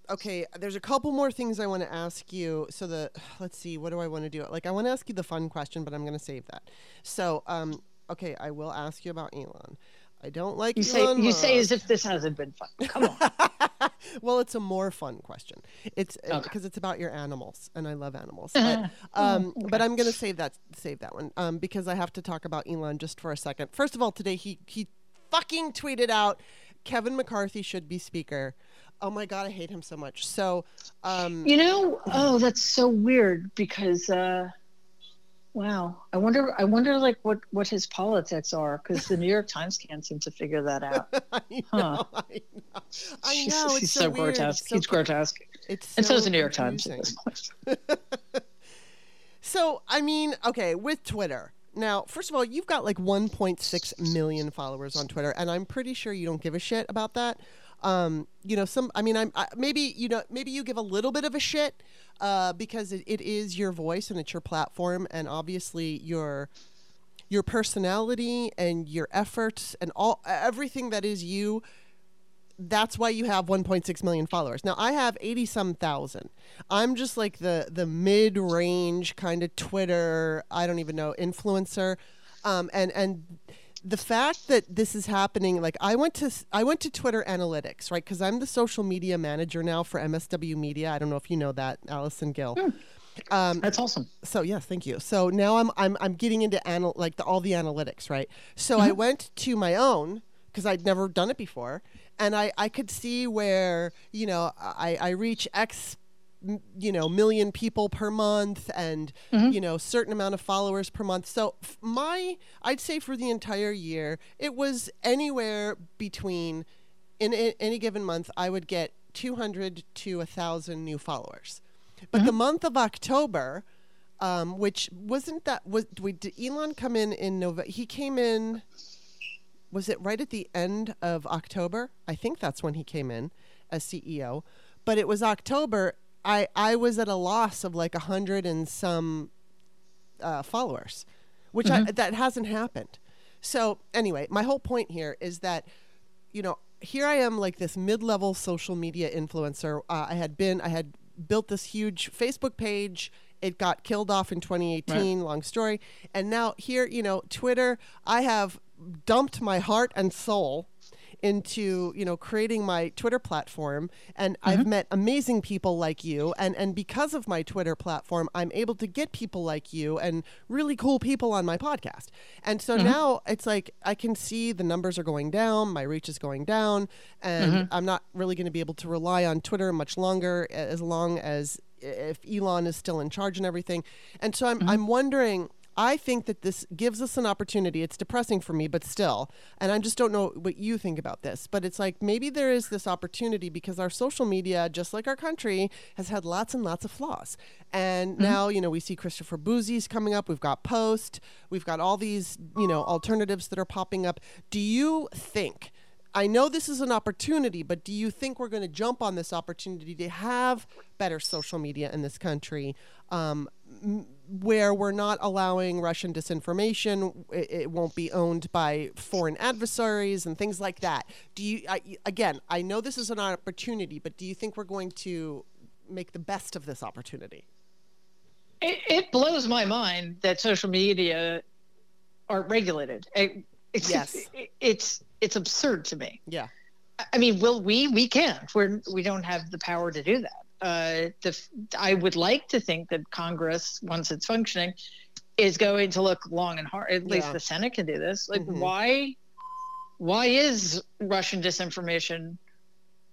okay, there's a couple more things I want to ask you. So the let's see, what do I want to do? Like I want to ask you the fun question, but I'm going to save that. So, um, okay, I will ask you about Elon. I don't like you Elon say you say as if this hasn't been fun. Come on. well, it's a more fun question. It's because uh, okay. it's about your animals, and I love animals. But, um, okay. but I'm going to save that save that one um, because I have to talk about Elon just for a second. First of all, today he he fucking tweeted out Kevin McCarthy should be speaker. Oh my god, I hate him so much. So, um, you know, oh, that's so weird because, uh, wow, I wonder, I wonder, like what what his politics are because the New York Times can't seem to figure that out. I know, huh. I know, I know. It's he's so, so grotesque. So he's grotesque. It's so and so is the New York. Times. so, I mean, okay, with Twitter. Now, first of all, you've got like 1.6 million followers on Twitter, and I'm pretty sure you don't give a shit about that um, you know, some. I mean, I'm I, maybe you know maybe you give a little bit of a shit uh, because it, it is your voice and it's your platform, and obviously your your personality and your efforts and all everything that is you that's why you have 1.6 million followers. Now I have 80 some thousand. I'm just like the the mid range kind of Twitter. I don't even know influencer, um, and and the fact that this is happening like i went to i went to twitter analytics right because i'm the social media manager now for msw media. I don't know if you know that allison gill. Hmm. um, that's awesome. so yes thank you. So now i'm i'm, I'm getting into anal- like the, all the analytics right? So mm-hmm. i went to my own because i'd never done it before and i i could see where you know i i reach x you know million people per month and mm-hmm. you know certain amount of followers per month so my i'd say for the entire year it was anywhere between in, in any given month i would get 200 to 1000 new followers but mm-hmm. the month of october um, which wasn't that was we, did elon come in in november he came in was it right at the end of october i think that's when he came in as ceo but it was October I I was at a loss of like a hundred and some uh, followers, which mm-hmm. I, that hasn't happened. So anyway, my whole point here is that you know here I am like this mid-level social media influencer. Uh, I had been I had built this huge Facebook page. It got killed off in 2018. Right. Long story. And now here, you know, Twitter. I have dumped my heart and soul into you know creating my Twitter platform, and mm-hmm. I've met amazing people like you, and and because of my Twitter platform, I'm able to get people like you and really cool people on my podcast. And so mm-hmm. now it's like I can see the numbers are going down, my reach is going down, and mm-hmm. I'm not really going to be able to rely on Twitter much longer as long as if Elon is still in charge and everything. And so I'm mm-hmm. I'm wondering I think that this gives us an opportunity. It's depressing for me, but still. And I just don't know what you think about this. But it's like maybe there is this opportunity because our social media, just like our country, has had lots and lots of flaws. And mm-hmm. now, you know, we see Christopher Bouzy's coming up. We've got Post. We've got all these, you know, alternatives that are popping up. Do you think? I know this is an opportunity, but do you think we're going to jump on this opportunity to have better social media in this country? Um, where we're not allowing Russian disinformation. It, it, won't be owned by foreign adversaries and things like that. Do you, I, again, I know this is an opportunity, but do you think we're going to make the best of this opportunity? It, it blows my mind that social media aren't regulated. It, it's, yes. it's, it's absurd to me. Yeah. I mean, will we? We can't. We're we don't have the power to do that. Uh, the I would like to think that Congress, once it's functioning, is going to look long and hard. At least the Senate can do this. Like, mm-hmm. why? Why is Russian disinformation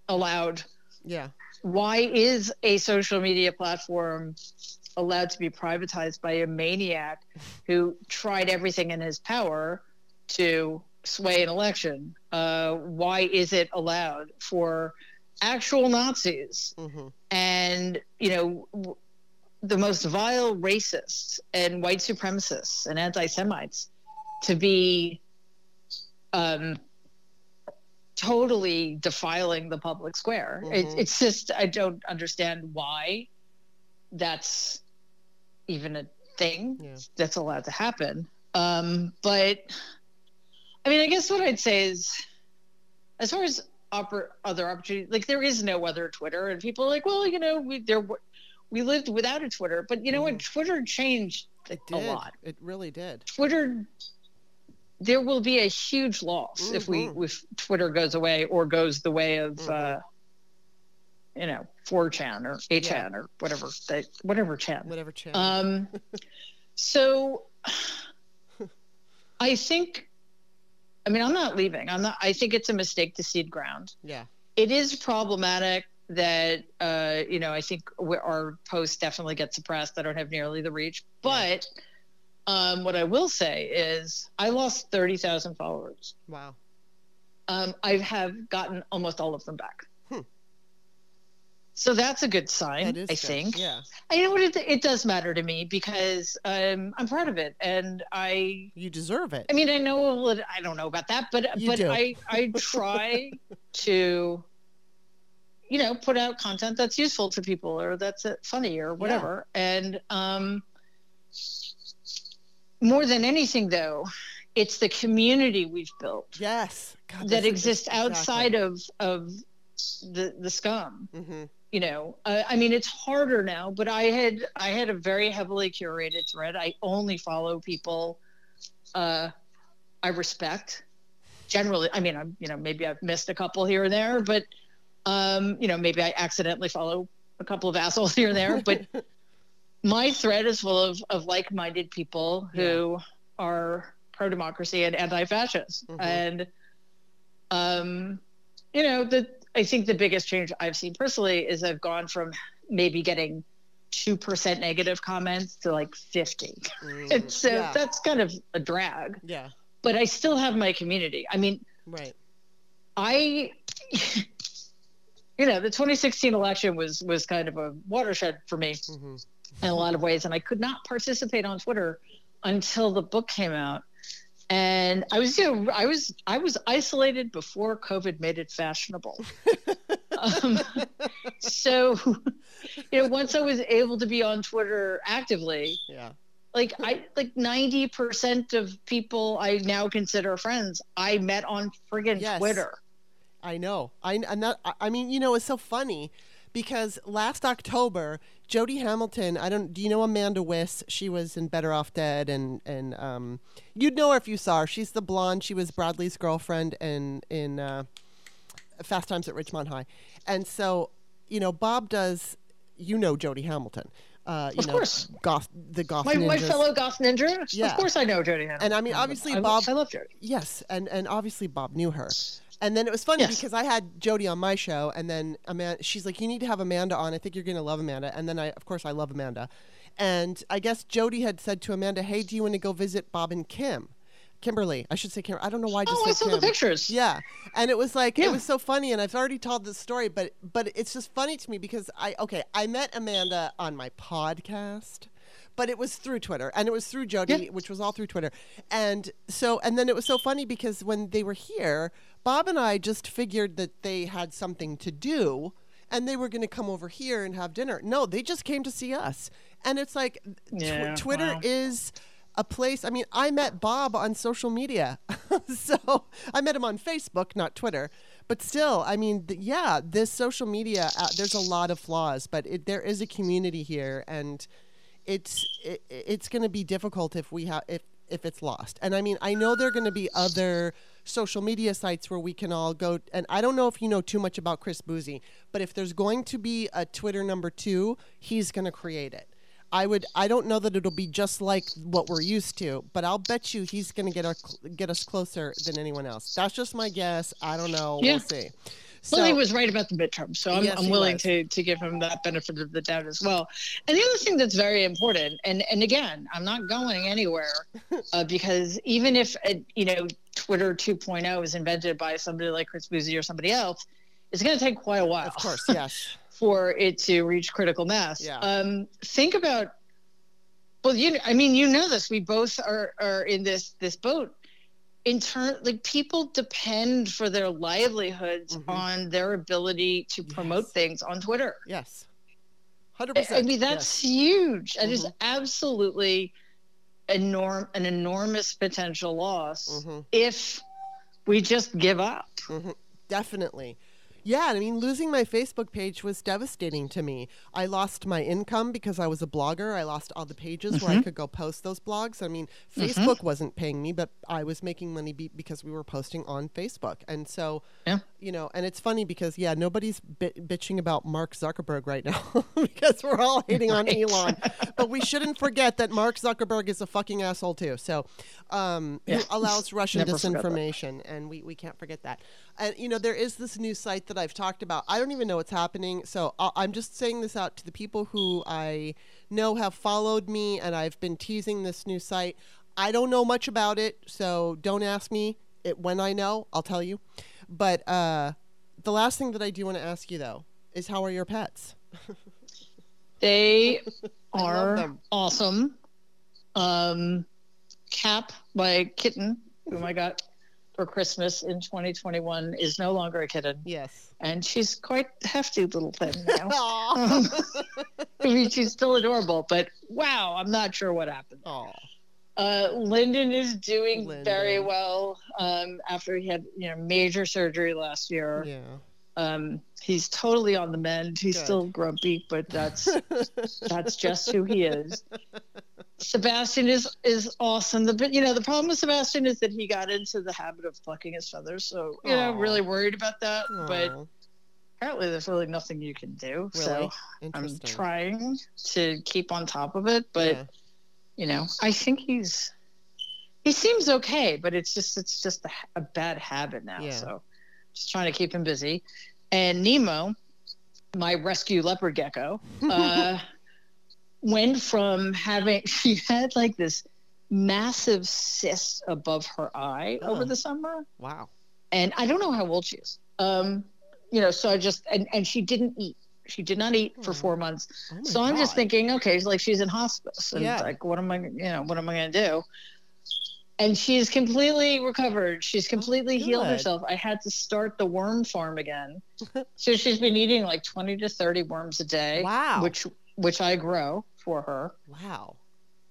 allowed? Yeah. Why is a social media platform allowed to be privatized by a maniac who tried everything in his power to sway an election? Uh, why is it allowed for actual Nazis mm-hmm. and you know w- the most vile racists and white supremacists and anti-Semites to be um, totally defiling the public square? Mm-hmm. It, it's just I don't understand why that's even a thing yeah. that's allowed to happen. Um, but I mean, I guess what I'd say is, as far as oppor- other opportunities, like there is no other Twitter, and people are like, well, you know, we there we lived without a Twitter, but you know mm. what? Twitter changed a lot. It really did. Twitter. There will be a huge loss mm-hmm. if we mm-hmm. if Twitter goes away or goes the way of, mm-hmm. uh, you know, 4chan or 8chan yeah. or whatever they whatever chan. Whatever chan. Um, so I think I mean, I'm not leaving. I'm not. I think it's a mistake to cede ground. Yeah. It is problematic that uh, you know. I think our posts definitely get suppressed. I don't have nearly the reach, but um, what I will say is I lost thirty thousand followers. Wow. Um, I have gotten almost all of them back. So that's a good sign, I good. think. Yeah. I know what it, it does matter to me because um, I'm proud of it, and I. You deserve it. I mean, I know I don't know about that, but you but do. I I try to, you know, put out content that's useful to people or that's uh, funny or whatever, yeah. and um. More than anything, though, it's the community we've built. Yes. God, that exists exactly. outside of of the the scum. Mm-hmm you know uh, i mean it's harder now but i had i had a very heavily curated thread i only follow people uh i respect generally i mean i'm you know maybe i've missed a couple here and there but um you know maybe i accidentally follow a couple of assholes here and there but my thread is full of of like-minded people who yeah. are pro-democracy and anti-fascist mm-hmm. and um you know the I think the biggest change I've seen personally is I've gone from maybe getting 2% negative comments to like 50. Mm, and so yeah. that's kind of a drag. Yeah. But I still have my community. I mean, right. I you know, the 2016 election was was kind of a watershed for me mm-hmm. in a lot of ways and I could not participate on Twitter until the book came out and I was, you know, I was, I was isolated before COVID made it fashionable. um, so, you know, once I was able to be on Twitter actively, yeah, like I, like ninety percent of people I now consider friends, I met on friggin' yes. Twitter. I know. I and that. I mean, you know, it's so funny because last October, Jody Hamilton. I don't. Do you know Amanda Wyss? She was in Better Off Dead, and and um, you'd know her if you saw her. She's the blonde. She was Bradley's girlfriend in in uh, Fast Times at Ridgemont High, and so you know Bob does. You know Jody Hamilton. Uh, you of know, course, goth, the goth. My, my fellow goth ninja. Yeah. Of course, I know Jody Hamilton. And I mean, obviously, I, Bob. I love Jody. Yes, and and obviously Bob knew her. And then it was funny yes. because I had Jody on my show, and then Amanda, she's like, "You need to have Amanda on. I think you're gonna love Amanda." And then I, of course, I love Amanda. And I guess Jody had said to Amanda, "Hey, do you want to go visit Bob and Kim?" Kimberly, I should say Kim. I don't know why I just oh, said I saw Kim. the pictures. Yeah, and it was like yeah. it was so funny, and I've already told this story, but but it's just funny to me because I okay, I met Amanda on my podcast, but it was through Twitter and it was through Jody, yeah. which was all through Twitter. And so, and then it was so funny because when they were here, Bob and I just figured that they had something to do and they were going to come over here and have dinner. No, they just came to see us. And it's like yeah, tw- Twitter wow. is a place. I mean, I met Bob on social media. so I met him on Facebook, not Twitter. But still, I mean, th- yeah, this social media, uh, there's a lot of flaws, but it, there is a community here. And it's it, it's going to be difficult if we have if if it's lost. And I mean, I know there're going to be other social media sites where we can all go. And I don't know if you know too much about Chris Bouzy, but if there's going to be a Twitter number two, he's going to create it. I would. I don't know that it'll be just like what we're used to, but I'll bet you he's going to get our get us closer than anyone else. That's just my guess. I don't know. Yeah. We'll see. So, well, he was right about the midterm, so I'm, yes, I'm willing to, to give him that benefit of the doubt as well. And the other thing that's very important, and and again, I'm not going anywhere uh, because even if uh, you know Twitter 2.0 is invented by somebody like Chris Bouzy or somebody else, it's going to take quite a while. Of course, yes. for it to reach critical mass. Yeah. Um, think about. Well, you. I mean, you know this. We both are are in this this boat in turn like people depend for their livelihoods mm-hmm. on their ability to promote yes. things on twitter yes 100% i mean that's yes. huge mm-hmm. that is mm-hmm. absolutely enorm- an enormous potential loss mm-hmm. if we just give up mm-hmm. definitely yeah, I mean, losing my Facebook page was devastating to me. I lost my income because I was a blogger. I lost all the pages mm-hmm. where I mm-hmm. could go post those blogs. I mean, mm-hmm. Facebook mm-hmm. wasn't paying me, but I was making money be- because we were posting on Facebook. And so, yeah. You know, and it's funny because, yeah, nobody's bi- bitching about Mark Zuckerberg right now because we're all hating right. on Elon. but we shouldn't forget that Mark Zuckerberg is a fucking asshole, too. So, um, yeah. allows Russian disinformation, and we, we can't forget that. And, you know, there is this new site that I've talked about. I don't even know what's happening. So I'm just saying this out to the people who I know have followed me and I've been teasing this new site. I don't know much about it, so don't ask me it when I know. I'll tell you. But uh, the last thing that I do want to ask you though is how are your pets? they are awesome. Um, Cap, my kitten, whom I got for Christmas in 2021 is no longer a kitten. Yes. And she's quite hefty little thing now. I mean, she's still adorable, but wow, I'm not sure what happened. Aww. Uh, Lyndon is doing Lyndon. very well um, after he had you know major surgery last year. Yeah. Um, he's totally on the mend. He's Good. still grumpy, but that's that's just who he is. Sebastian is is awesome. The you know the problem with Sebastian is that he got into the habit of plucking his feathers. So you Aww. know, really worried about that. Aww. But apparently, there's really nothing you can do. Really? So I'm trying to keep on top of it. But yeah. You know, I think he's he seems okay, but it's just it's just a, a bad habit now. Yeah. So just trying to keep him busy. And Nemo, my rescue leopard gecko. Uh, went from having she had like this massive cyst above her eye oh. over the summer. Wow. And I don't know how old she is. Um, you know, so I just and and she didn't eat. She did not eat for four months. Oh so I'm just thinking, okay, like she's in hospice, and yeah. like, what am I, you know, what am I going to do? And she's completely recovered. She's oh, completely oh, healed herself. I had to start the worm farm again. so she's been eating like 20 to 30 worms a day. Wow. Which which I grow for her. Wow.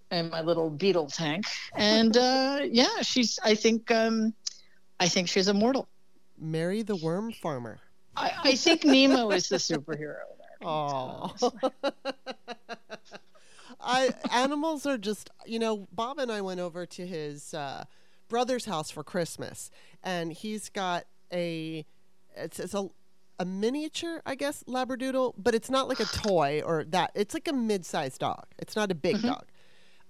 And my little beetle tank. And uh, yeah, she's I think um, I think she's immortal. Marry the worm farmer. I, I think Nemo is the superhero Oh. I animals are just you know Bob and I went over to his uh, brother's house for Christmas and he's got a it's, it's a a miniature, I guess, labradoodle, but it's not like a toy or that. It's like a mid-sized dog. It's not a big mm-hmm. dog.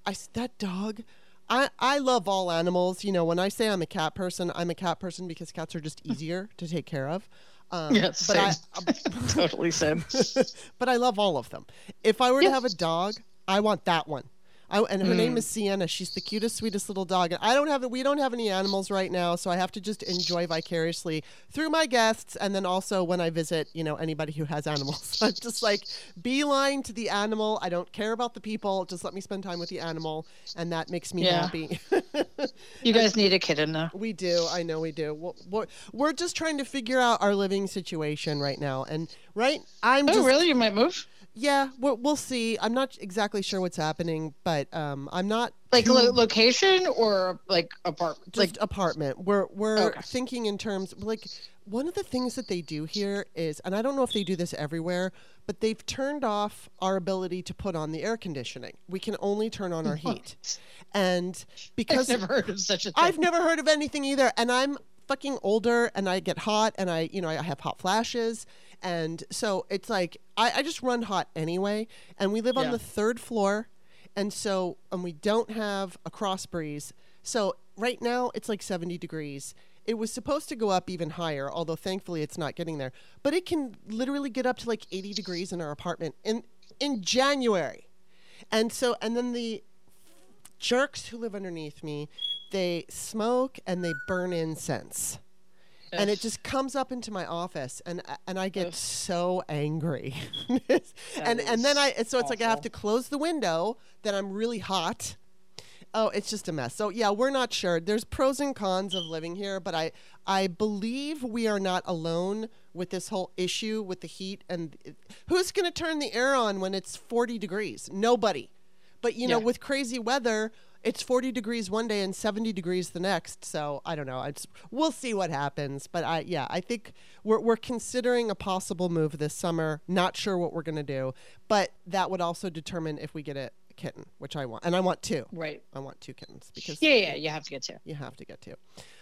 I that dog. I, I love all animals. You know, when I say I'm a cat person, I'm a cat person because cats are just easier to take care of. Um, yes, but same. I, totally same. but I love all of them. If I were to have a dog, I want that one. I, and her mm. name is Sienna. She's the cutest, sweetest little dog. And I don't have we don't have any animals right now, so I have to just enjoy vicariously through my guests, and then also when I visit, you know, anybody who has animals. I'm just like beeline to the animal. I don't care about the people. Just let me spend time with the animal, and that makes me yeah. happy. you guys need a kitten, though. We do. I know we do. We're, we're just trying to figure out our living situation right now, and right, I'm. Oh, just, really? You might move. Yeah, we'll, we'll see. I'm not exactly sure what's happening, but um, I'm not like too... lo- location or like apartment. Just like apartment. We're we're okay. thinking in terms like one of the things that they do here is, and I don't know if they do this everywhere, but they've turned off our ability to put on the air conditioning. We can only turn on our heat, and because I've never heard of such a thing. I've never heard of anything either, and I'm fucking older and I get hot and I, you know, I have hot flashes. And so it's like, I, I just run hot anyway. And we live on the third floor. And so, and we don't have a cross breeze. So right now it's like 70 degrees. It was supposed to go up even higher, although thankfully it's not getting there. But it can literally get up to like 80 degrees in our apartment in in January. And so, and then the jerks who live underneath me, they smoke and they burn incense. And it just comes up into my office, and uh, and I get Ugh. so angry, and and then I so it's like I have to close the window. Then I'm really hot. Oh, it's just a mess. So yeah, we're not sure. There's pros and cons of living here, but I I believe we are not alone with this whole issue with the heat. And uh, who's going to turn the air on when it's 40 degrees? Nobody. But you know, Yeah. with crazy weather, it's 40 degrees one day and 70 degrees the next. So I don't know. It's we'll see what happens. But I yeah, I think we're we're considering a possible move this summer. Not sure what we're gonna do, but that would also determine if we get a kitten, which I want, and I want two. Right. I want two kittens because Yeah, yeah, you have to get two. you have to get two.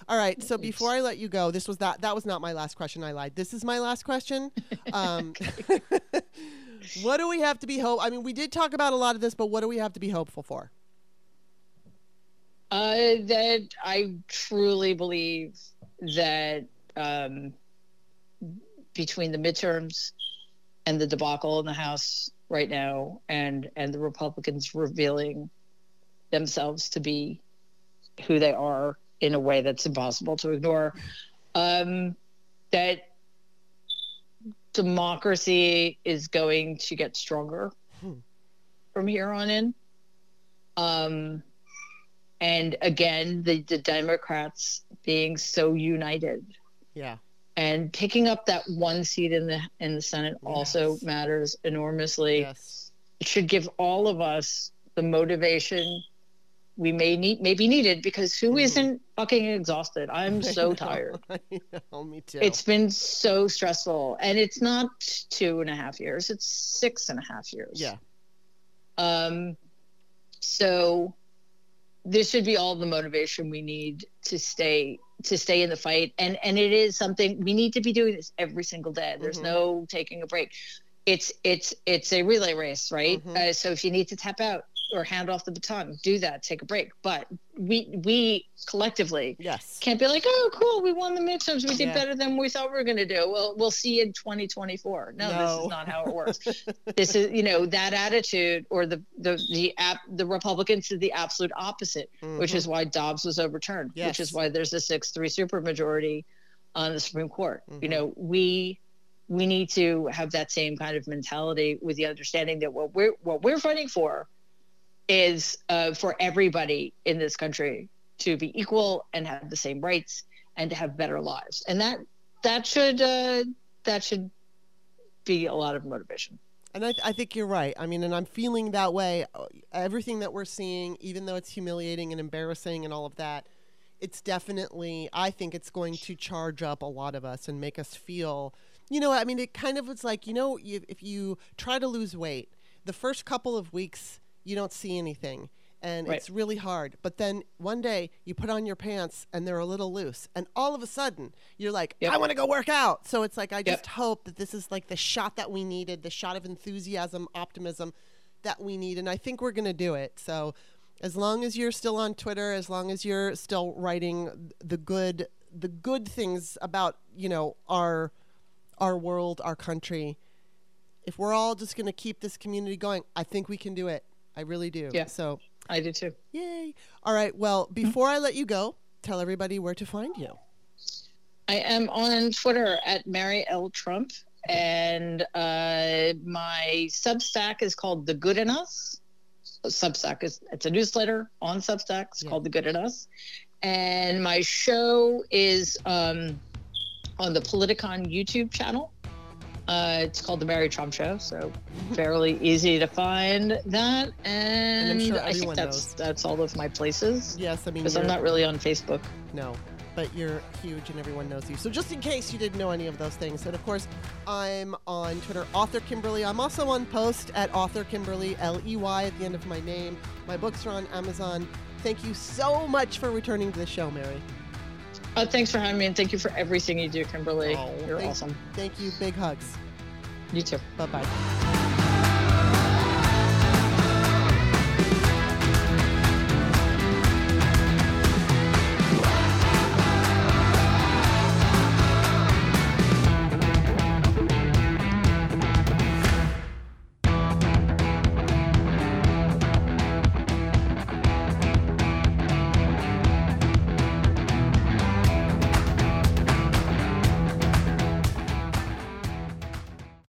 All right. So before I let you go, this was that that was not my last question. I lied. This is my last question. Um, what do we have to be hope? I mean, we did talk about a lot of this, but what do we have to be hopeful for? Uh, that I truly believe that um, between the midterms and the debacle in the House right now, and and the Republicans revealing themselves to be who they are in a way that's impossible to ignore, um, that democracy is going to get stronger Hmm. from here on in. Um, and again, the, the Democrats being so united Yeah. and picking up that one seat in the in the Senate also matters enormously. Yes. It should give all of us the motivation we may need may be needed because who Mhm. not fucking exhausted? I'm so tired. Know. Me too. It's been so stressful. And it's not two and a half years, it's six and a half years. yeah. Um, so this should be all the motivation we need to stay to stay in the fight. And and it is something we need to be doing this every single day. There's Mhm. no taking a break. It's it's it's a relay race, right? Mhm. Uh, so if you need to tap out or hand off the baton, do that. Take a break. But we we collectively Yes. can't be like, oh, cool, we won the midterms. We did Yeah. better than we thought we were going to do. Well, we'll see in 2024. No, this is not how it works. this is, you know, that attitude or the the the app the Republicans did the absolute opposite, which Mhm. is why Dobbs was overturned, which is why there's a six three supermajority on the Supreme Court. You Mhm. know, we we need to have that same kind of mentality with the understanding that what we're what we're fighting for is uh, for everybody in this country to be equal and have the same rights and to have better lives and that that should uh, that should be a lot of motivation And I, I think you're right. I mean, and I'm feeling that way. Uh, Everything that we're seeing, even though it's humiliating and embarrassing and all of that, it's definitely, I think it's going to charge up a lot of us and make us feel, you know, I mean, it kind of was like, you know, if you try to lose weight, the first couple of weeks, you don't see anything. And Right. it's really hard. But then one day you put on your pants and they're a little loose. And all of a sudden you're like, Yep. I want to go work out. So it's like, I Yep. just hope that this is like the shot that we needed, the shot of enthusiasm, optimism that we need. And I think we're going to do it. So as long as you're still on Twitter, as long as you're still writing the good, the good things about, you know, our, our world, our country, if we're all just going to keep this community going, I think we can do it. I really do. Yeah. So, i do too yay. All right. Well, before I let you go, tell everybody where to find you. i am on twitter at mary l trump and uh, my substack is called the good in us substack is it's a newsletter on substack it's Yeah. called the good in us and my show is um, on the politicon youtube channel uh, it's called the Mary Trump Show, so fairly easy to find that. And, I'm sure I think everyone that's knows. that's all of my places Yes, I mean, because I'm not really on Facebook. No, but you're huge and everyone knows you. So just in case you didn't know any of those things, and of course, I'm on Twitter, Author Kimberly. I'm also on Post at Author Kimberly, L E Y at the end of my name. My books are on Amazon. Thank you so much for returning to the show, Mary. Uh, thanks for having me, and thank you for everything you do, Kimberly. Oh, You're thank, awesome. Thank you. Big hugs. You too. Bye bye.